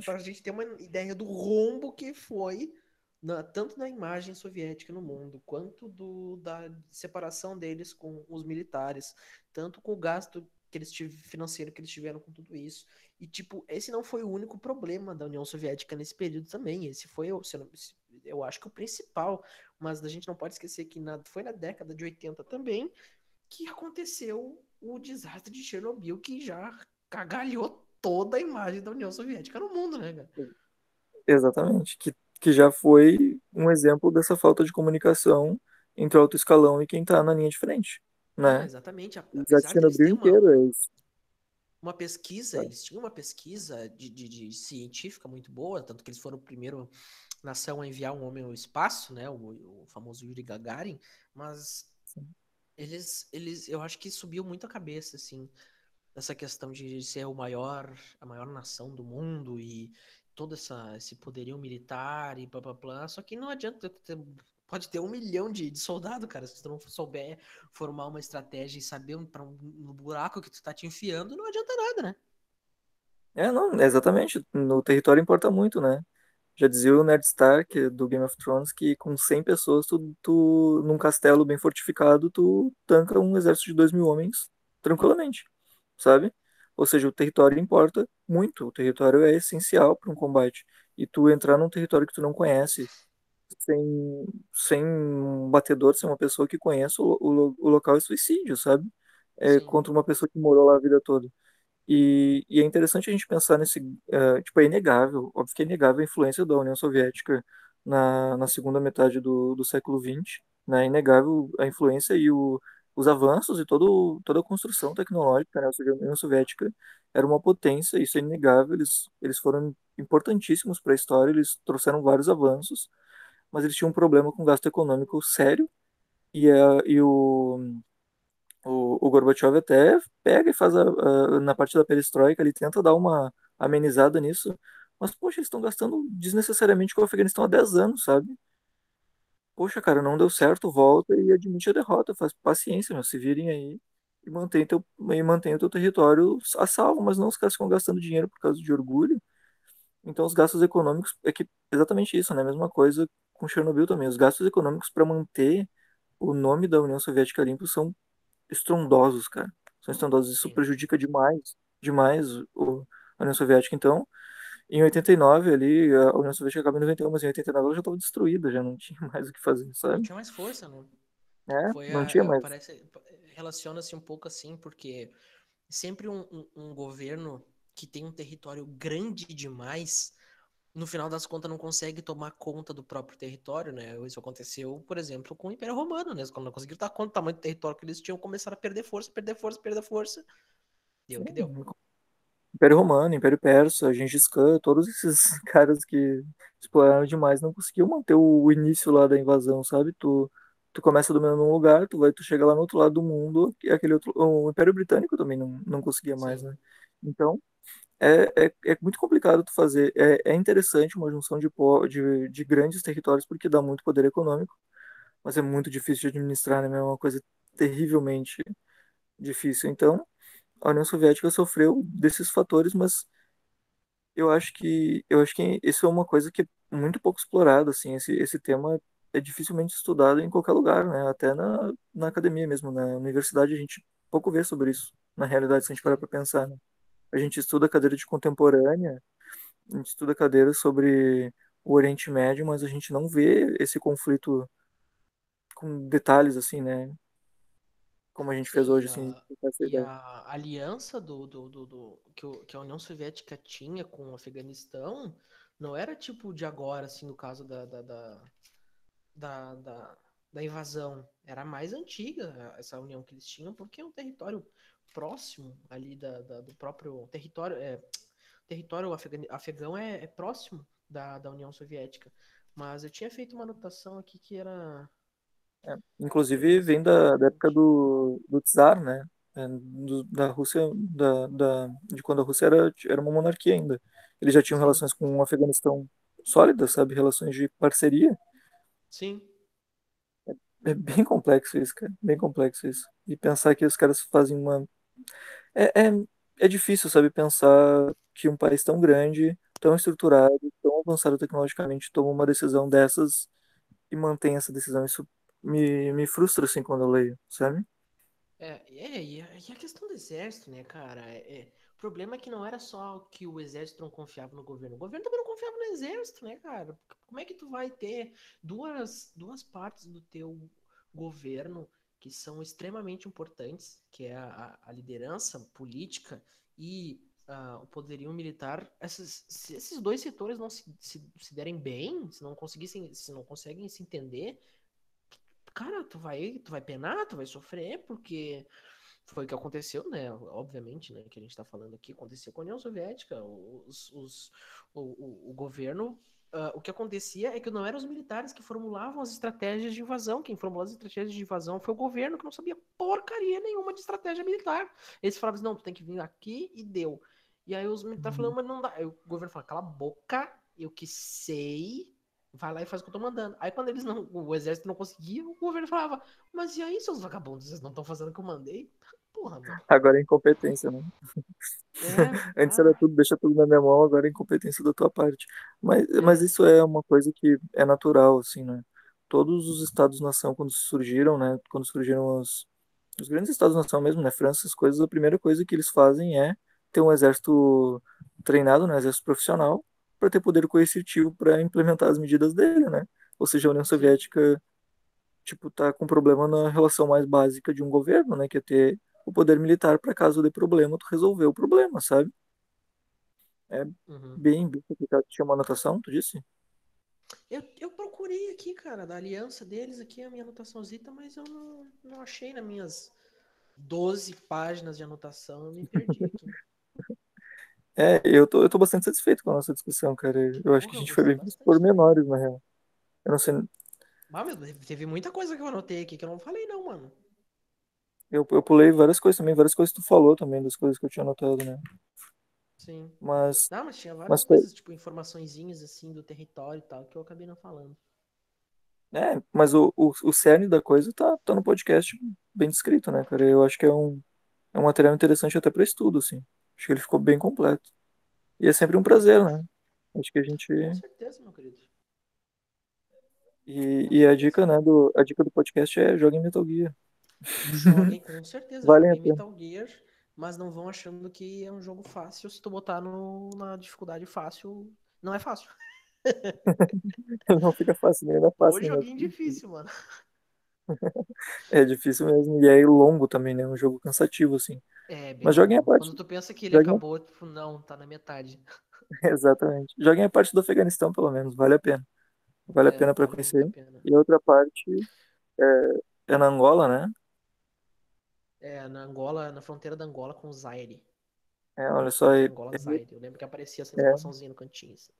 Para a gente ter uma ideia do rombo que foi, na- tanto na imagem soviética no mundo, quanto do, da separação deles com os militares, tanto com o gasto que eles tive, financeiro que eles tiveram com tudo isso. E, tipo, esse não foi o único problema da União Soviética nesse período também. Esse foi, eu, eu acho que o principal. Mas a gente não pode esquecer que na, foi na década de 80 também que aconteceu o desastre de Chernobyl, que já cagalhou toda a imagem da União Soviética no mundo, né, cara? Exatamente. Que, que já foi um exemplo dessa falta de comunicação entre o alto escalão e quem tá na linha de frente, Ah, né? exatamente. A- O desastre de Apesar Chernobyl terem uma, inteiro é isso. uma pesquisa, eles tinham uma pesquisa de, de, de científica muito boa, tanto que eles foram o primeiro nação a enviar um homem ao espaço, né, o, o famoso Yuri Gagarin, mas eles, eles, eu acho que subiu muito a cabeça, assim, essa questão de ser o maior, a maior nação do mundo e todo essa, esse poderio militar e blá blá blá. Só que não adianta ter, pode ter um milhão de, de soldados, cara. Se tu não souber formar uma estratégia e saber para um, buraco que tu tá te enfiando, não adianta nada, né? É, não, exatamente. No território importa muito, né? Já dizia o Ned Stark do Game of Thrones que com 100 pessoas, tu, tu, num castelo bem fortificado, tu tanca um exército de 2 mil homens tranquilamente, sabe? Ou seja, o território importa muito. O território é essencial para um combate. E tu entrar num território que tu não conhece, sem, sem um batedor, sem uma pessoa que conheça o, o, o local é suicídio, sabe? É Sim, contra uma pessoa que morou lá a vida toda. E, e é interessante a gente pensar nesse. eh, tipo, é inegável, óbvio que é inegável a influência da União Soviética na, na segunda metade do, do século XX, né? É inegável a influência e o, os avanços e todo, toda a construção tecnológica, né? Seja, a União Soviética era uma potência, isso é inegável, eles, eles foram importantíssimos para a história, eles trouxeram vários avanços, mas eles tinham um problema com gasto econômico sério, e, a, e o o, o Gorbachev até pega e faz a, a- na parte da perestroika, ele tenta dar uma amenizada nisso, mas, poxa, eles estão gastando desnecessariamente com o Afeganistão há 10 anos, sabe? Poxa, cara, não deu certo, volta e admite a derrota, faz paciência, meu, se virem aí e mantém teu, e mantém o teu território a salvo, mas não os caras ficam gastando dinheiro por causa de orgulho. Então, os gastos econômicos, é que exatamente isso, né? Mesma coisa com Chernobyl também. Os gastos econômicos para manter o nome da União Soviética limpo são estrondosos, cara. São estrondosos. Isso prejudica demais, demais o, a União Soviética. Então, em 89, ali, a União Soviética acaba em 91, mas em 89 ela já estava destruída, já não tinha mais o que fazer, Não sabe? tinha mais força, não. É, Foi não a, tinha mais. relaciona-se um pouco assim, porque sempre um, um, um governo que tem um território grande demais, no final das contas não consegue tomar conta do próprio território, né? Isso aconteceu, por exemplo, com o Império Romano, né? Quando não conseguiram dar conta do tamanho do território que eles tinham, começaram a perder força, perder força, perder força. Deu o que deu. Sim, Império Romano, Império Persa, Gengis Khan, todos esses caras que exploraram demais não conseguiam manter o, o início lá da invasão, sabe? Tu, tu começa dominando um lugar, tu vai, tu chega lá no outro lado do mundo, e aquele outro, o Império Britânico também não, não conseguia mais, Sim, né? Então, é, é, é muito complicado tu fazer. É, é interessante uma junção de, de, de grandes territórios porque dá muito poder econômico, mas é muito difícil de administrar, né? É uma coisa terrivelmente difícil. Então, a União Soviética sofreu desses fatores, mas eu acho que eu acho que isso é uma coisa que é muito pouco explorada, assim, esse, esse tema é dificilmente estudado em qualquer lugar, né? Até na, na academia mesmo, na universidade a gente pouco vê sobre isso, na realidade, se a gente parar para pensar, né? A gente estuda a cadeira de contemporânea, a gente estuda cadeiras sobre o Oriente Médio, mas a gente não vê esse conflito com detalhes assim, né? Como a gente fez e hoje, assim, a, essa e a aliança do, do, do, do- que, o- que a União Soviética tinha com o Afeganistão não era tipo de agora, assim, no caso da, da, da, da, da, da invasão. Era mais antiga essa união que eles tinham, porque é um território próximo ali da, da- do próprio território. É, território afegão é, é próximo da, da União Soviética. Mas eu tinha feito uma anotação aqui que era, É. Inclusive vem da, da época do, do Czar, né? É, do- da Rússia, da, da, de quando a Rússia era, era uma monarquia ainda. Eles já tinham relações com o Afeganistão sólidas, sabe? Relações de parceria. sim. É bem complexo isso, cara. Bem complexo isso. E pensar que os caras fazem uma. É, é, é difícil, sabe? Pensar que um país tão grande, tão estruturado, tão avançado tecnologicamente toma uma decisão dessas e mantém essa decisão. Isso me, me frustra, assim, quando eu leio, sabe? É, é e, a, e a questão do exército, né, cara? É, é, o problema é que não era só que o exército não confiava no governo. O governo também não confiava no exército, né, cara? Como é que tu vai ter duas, duas partes do teu governo que são extremamente importantes, que é a, a liderança política e ah, o poderio militar? Essas, se esses dois setores não se, se, se derem bem, se não conseguissem, se não conseguem se entender, cara, tu vai, tu vai penar, tu vai sofrer, porque foi o que aconteceu, né? Obviamente, né? Que a gente tá falando aqui, aconteceu com a União Soviética. Os, os, o, o, o governo. Ah, o que acontecia é que não eram os militares que formulavam as estratégias de invasão. Quem formulou as estratégias de invasão foi o governo, que não sabia porcaria nenhuma de estratégia militar. Eles falavam assim, não, tu tem que vir aqui e deu. E aí os militares falaram, mas não dá. Aí o governo fala, cala a boca, eu que sei, vai lá e faz o que eu tô mandando. Aí quando eles não, o exército não conseguia, o governo falava, mas e aí, seus vagabundos, vocês não estão fazendo o que eu mandei? Porra, mano. Agora é incompetência, né? É, Antes era tudo, deixa tudo na minha mão, agora é incompetência da tua parte. Mas, mas é, isso é uma coisa que é natural, assim, né? Todos os estados-nação, quando surgiram, né? Quando surgiram os, os grandes estados-nação mesmo, né? França, essas coisas, a primeira coisa que eles fazem é ter um exército treinado, né? Exército profissional, para ter poder coercitivo para implementar as medidas dele, né? Ou seja, a União Soviética tipo, tá com problema na relação mais básica de um governo, né, que é ter o poder militar para caso dê problema, tu resolver o problema, sabe? É uhum. bem, bem complicado. Tinha uma anotação, tu disse? Eu, eu procurei aqui, cara, da aliança deles aqui, a minha anotaçãozita, mas eu não, não achei nas minhas 12 páginas de anotação, eu me perdi aqui. É, eu tô, eu tô bastante satisfeito com a nossa discussão, cara. Eu acho que a gente foi bem por bastante pormenores, na real. Eu não sei, Ah, meu, teve muita coisa que eu anotei aqui que eu não falei não, mano. Eu, eu pulei várias coisas também, várias coisas que tu falou também, das coisas que eu tinha anotado, né? Sim. Mas, Não, mas tinha várias mas coisas, tipo, informaçõezinhas, assim, do território e tal, que eu acabei não falando. é, mas o, o, o cerne da coisa tá, tá no podcast bem descrito, né, cara? Eu acho que é um, é um material interessante até para estudo, assim. Acho que ele ficou bem completo. E é sempre um prazer, né? Acho que a gente. Com certeza, meu querido. E, e a dica, né, do, a dica do podcast é joguem Metal Gear. Joguem, com certeza, a pena. Metal Gear, mas não vão achando que é um jogo fácil. Se tu botar no, na dificuldade fácil, não é fácil. Não fica fácil, nem é fácil, né? joguinho difícil, mano. É difícil mesmo. E é longo também, né? É um jogo cansativo, assim. É, bem Mas joguem a parte. Quando tu pensa que ele Joguem... acabou, tipo, não, tá na metade. Exatamente. Joguem a parte do Afeganistão, pelo menos. Vale a pena. Vale a É, pena para vale conhecer. a pena. E a outra parte é, é na Angola, né? É, na Angola, na fronteira da Angola com o Zaire. É, olha só. É, Entre Angola e Zaire. Eu lembro que aparecia essa é- informaçãozinha no cantinho. assim.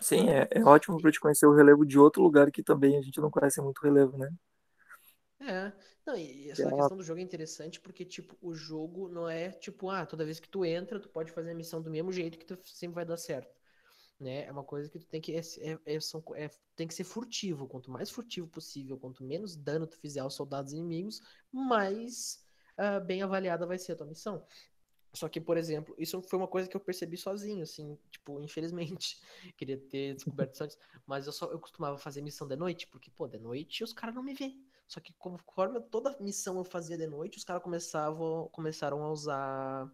sim, é, é ótimo para te conhecer o relevo de outro lugar que também a gente não conhece muito relevo, né? É, não, e é essa uma- questão do jogo é interessante porque, tipo, o jogo não é tipo, ah, toda vez que tu entra, tu pode fazer a missão do mesmo jeito que tu sempre vai dar certo, né? É uma coisa que tu tem que, é, é- é- são é- tem que ser furtivo. Quanto mais furtivo possível, quanto menos dano tu fizer aos soldados inimigos, mais ah, bem avaliada vai ser a tua missão. Só que, por exemplo, isso foi uma coisa que eu percebi sozinho, assim, tipo, infelizmente, queria ter descoberto isso antes, mas eu só eu costumava fazer missão de noite, porque, pô, de noite os caras não me vêem. Só que conforme toda missão eu fazia de noite, os caras começavam, começaram a usar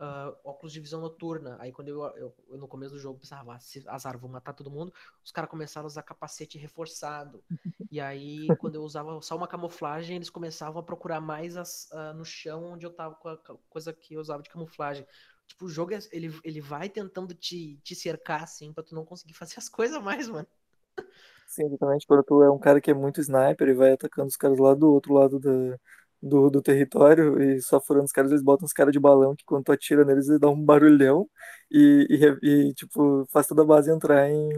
uh, óculos de visão noturna. Aí quando eu, eu, eu, no começo do jogo pensava, ah, azar, vou matar todo mundo, os caras começaram a usar capacete reforçado. E aí, quando eu usava só uma camuflagem, eles começavam a procurar mais as, uh, no chão onde eu tava com a coisa que eu usava de camuflagem. Tipo, o jogo, é, ele, ele vai tentando te, te cercar, assim, pra tu não conseguir fazer as coisas mais, mano. Sim, exatamente. Quando tu é um cara que é muito sniper e vai atacando os caras lá do outro lado da, do, do território e só furando os caras, eles botam os caras de balão que quando tu atira neles, eles dão um barulhão e, e, e tipo, faz toda a base entrar em,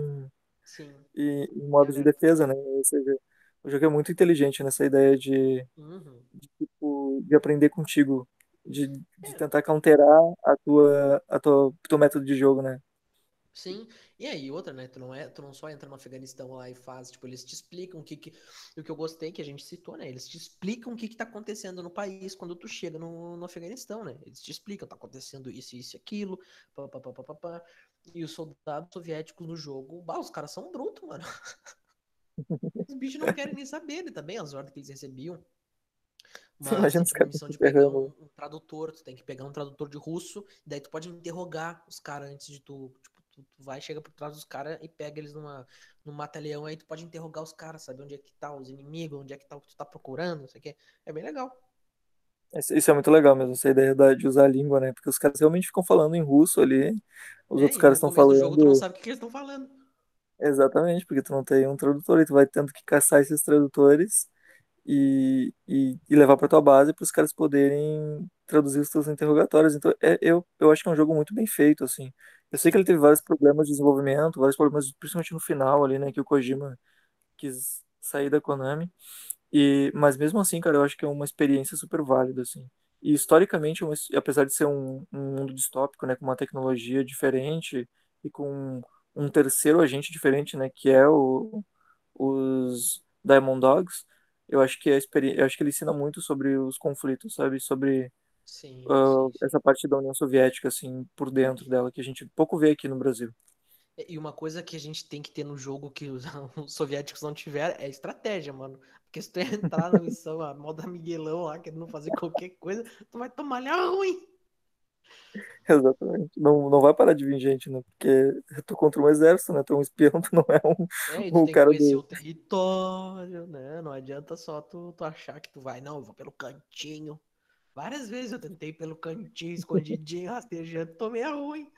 Sim. em, em modo de defesa, né? Ou seja, o jogo é muito inteligente nessa ideia de, Uhum. de, tipo, de aprender contigo, de, de É, tentar counterar a tua, a tua, teu método de jogo, né? Sim, e aí outra, né? Tu não é, tu não só entra no Afeganistão lá e faz, tipo, eles te explicam o que que, o que eu gostei que a gente citou, né? Eles te explicam o que que tá acontecendo no país quando tu chega no, no Afeganistão, né? Eles te explicam, tá acontecendo isso, isso e aquilo, pá, pá, pá, pá, pá, pá. E os soldados soviéticos no jogo, bah, os caras são brutos, mano. Os bichos não querem nem saber, né? Também as ordens que eles recebiam. Mas imagina os a caras de pegar um, um tradutor, tu tem que pegar um tradutor de russo, daí tu pode interrogar os caras antes de tu, tu, tu vai, chega por trás dos caras e pega eles numa, num mata-leão, aí tu pode interrogar os caras, sabe onde é que tá os inimigos, onde é que tá o que tu tá procurando, não sei o que. É bem legal. Isso é muito legal mesmo, essa ideia de usar a língua, né? Porque os caras realmente ficam falando em russo ali, os É, outros caras estão começo do jogo tu não falando sabe o que, que eles estão falando. exatamente, porque tu não tem um tradutor e tu vai tendo que caçar esses tradutores e, e, e levar para tua base para os caras poderem traduzir os teus interrogatórios. Então, é, eu, eu acho que é um jogo muito bem feito, assim. Eu sei que ele teve vários problemas de desenvolvimento, vários problemas, principalmente no final ali, né, que o Kojima quis sair da Konami. E, mas mesmo assim, cara, eu acho que é uma experiência super válida, assim. E historicamente, é apesar de ser um, um mundo distópico, né, com uma tecnologia diferente e com um terceiro agente diferente, né, que é o, os Diamond Dogs, eu acho que a experi- eu acho que ele ensina muito sobre os conflitos, sabe? Sobre sim, ah, sim, sim. essa parte da União Soviética, assim, por dentro dela, que a gente pouco vê aqui no Brasil. E uma coisa que a gente tem que ter no jogo que os, os soviéticos não tiveram é estratégia, mano. Porque se tu entrar na missão, a moda Miguelão lá, querendo fazer qualquer coisa, tu vai tomar ruim. Exatamente. Não, não vai parar de vir gente, né? Porque eu tô contra um exército, né? Tu é um espião, tu não é um, É, que cara do. o território, né? Não adianta só tu, tu achar que tu vai, não, eu vou pelo cantinho. Várias vezes eu tentei pelo cantinho, escondidinho, rastejando, tomei a ruim.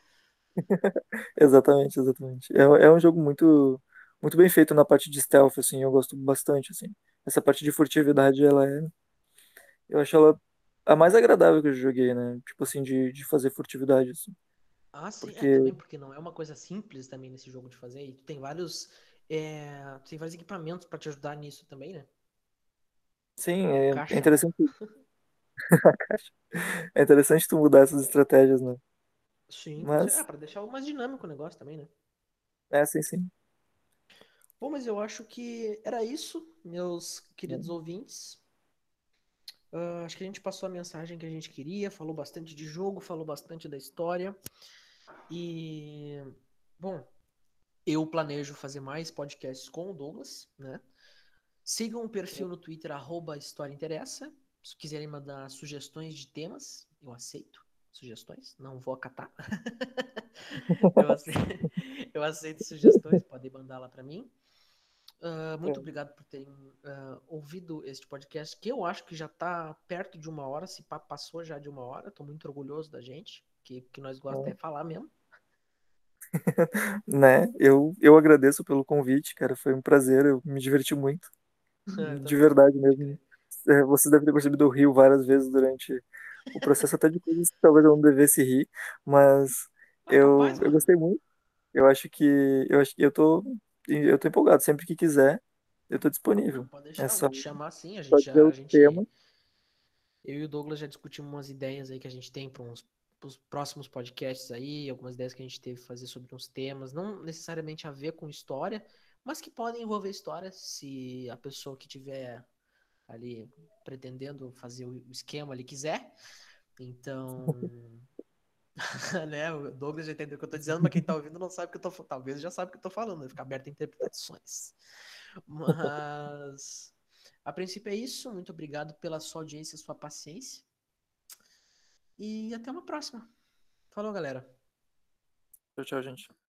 Exatamente, exatamente. É, é um jogo muito, muito bem feito na parte de stealth, assim, eu gosto bastante, assim. Essa parte de furtividade, ela é. Eu acho ela a mais agradável que eu joguei, né? Tipo assim, de, de fazer furtividade, assim. Ah, sim, é Porque, também, porque não é uma coisa simples também nesse jogo de fazer. E tu tem vários. É, tu tem vários equipamentos pra te ajudar nisso também, né? sim, é, é interessante. É interessante tu mudar essas estratégias, né? Sim, certeza. É, Mas, pra deixar mais dinâmico o negócio também, né? é, sim, sim. Bom, mas eu acho que era isso, meus É, queridos ouvintes. Ah, acho que a gente passou a mensagem que a gente queria, falou bastante de jogo, falou bastante da história. E, bom, eu planejo fazer mais podcasts com o Douglas, né? Sigam o perfil no Twitter, arroba História Interessa. Se quiserem mandar sugestões de temas, eu aceito sugestões, não vou acatar. eu, aceito, eu aceito sugestões, podem mandar lá para mim. Uh, muito é, obrigado por terem uh, ouvido este podcast, que eu acho que já está perto de uma hora, se passou já de uma hora. Estou muito orgulhoso da gente, que, que nós gostamos é. de falar mesmo. Né? Eu, eu agradeço pelo convite, cara. Foi um prazer, eu me diverti muito. eu De verdade mesmo. É, Você deve ter percebido eu rio várias vezes durante o processo, até de coisas que talvez eu não devesse rir, mas Ah, eu, capaz, eu gostei muito. Eu acho que eu acho que eu tô eu tô empolgado. Sempre que quiser, eu tô disponível. pode É deixar, eu só, te chamar assim. A gente já, a o tema. gente, eu e o Douglas já discutimos umas ideias aí que a gente tem para uns pros próximos podcasts aí, algumas ideias que a gente teve fazer sobre uns temas, não necessariamente a ver com história, mas que podem envolver história se a pessoa que tiver ali pretendendo fazer o esquema ali quiser. Então, né, o Douglas já entendeu o que eu tô dizendo, mas quem tá ouvindo não sabe o que eu tô. Talvez já sabe o que eu tô falando, vai ficar aberto a interpretações. Mas a princípio é isso. Muito obrigado pela sua audiência sua paciência. E até uma próxima. Falou, galera. Tchau, tchau, gente.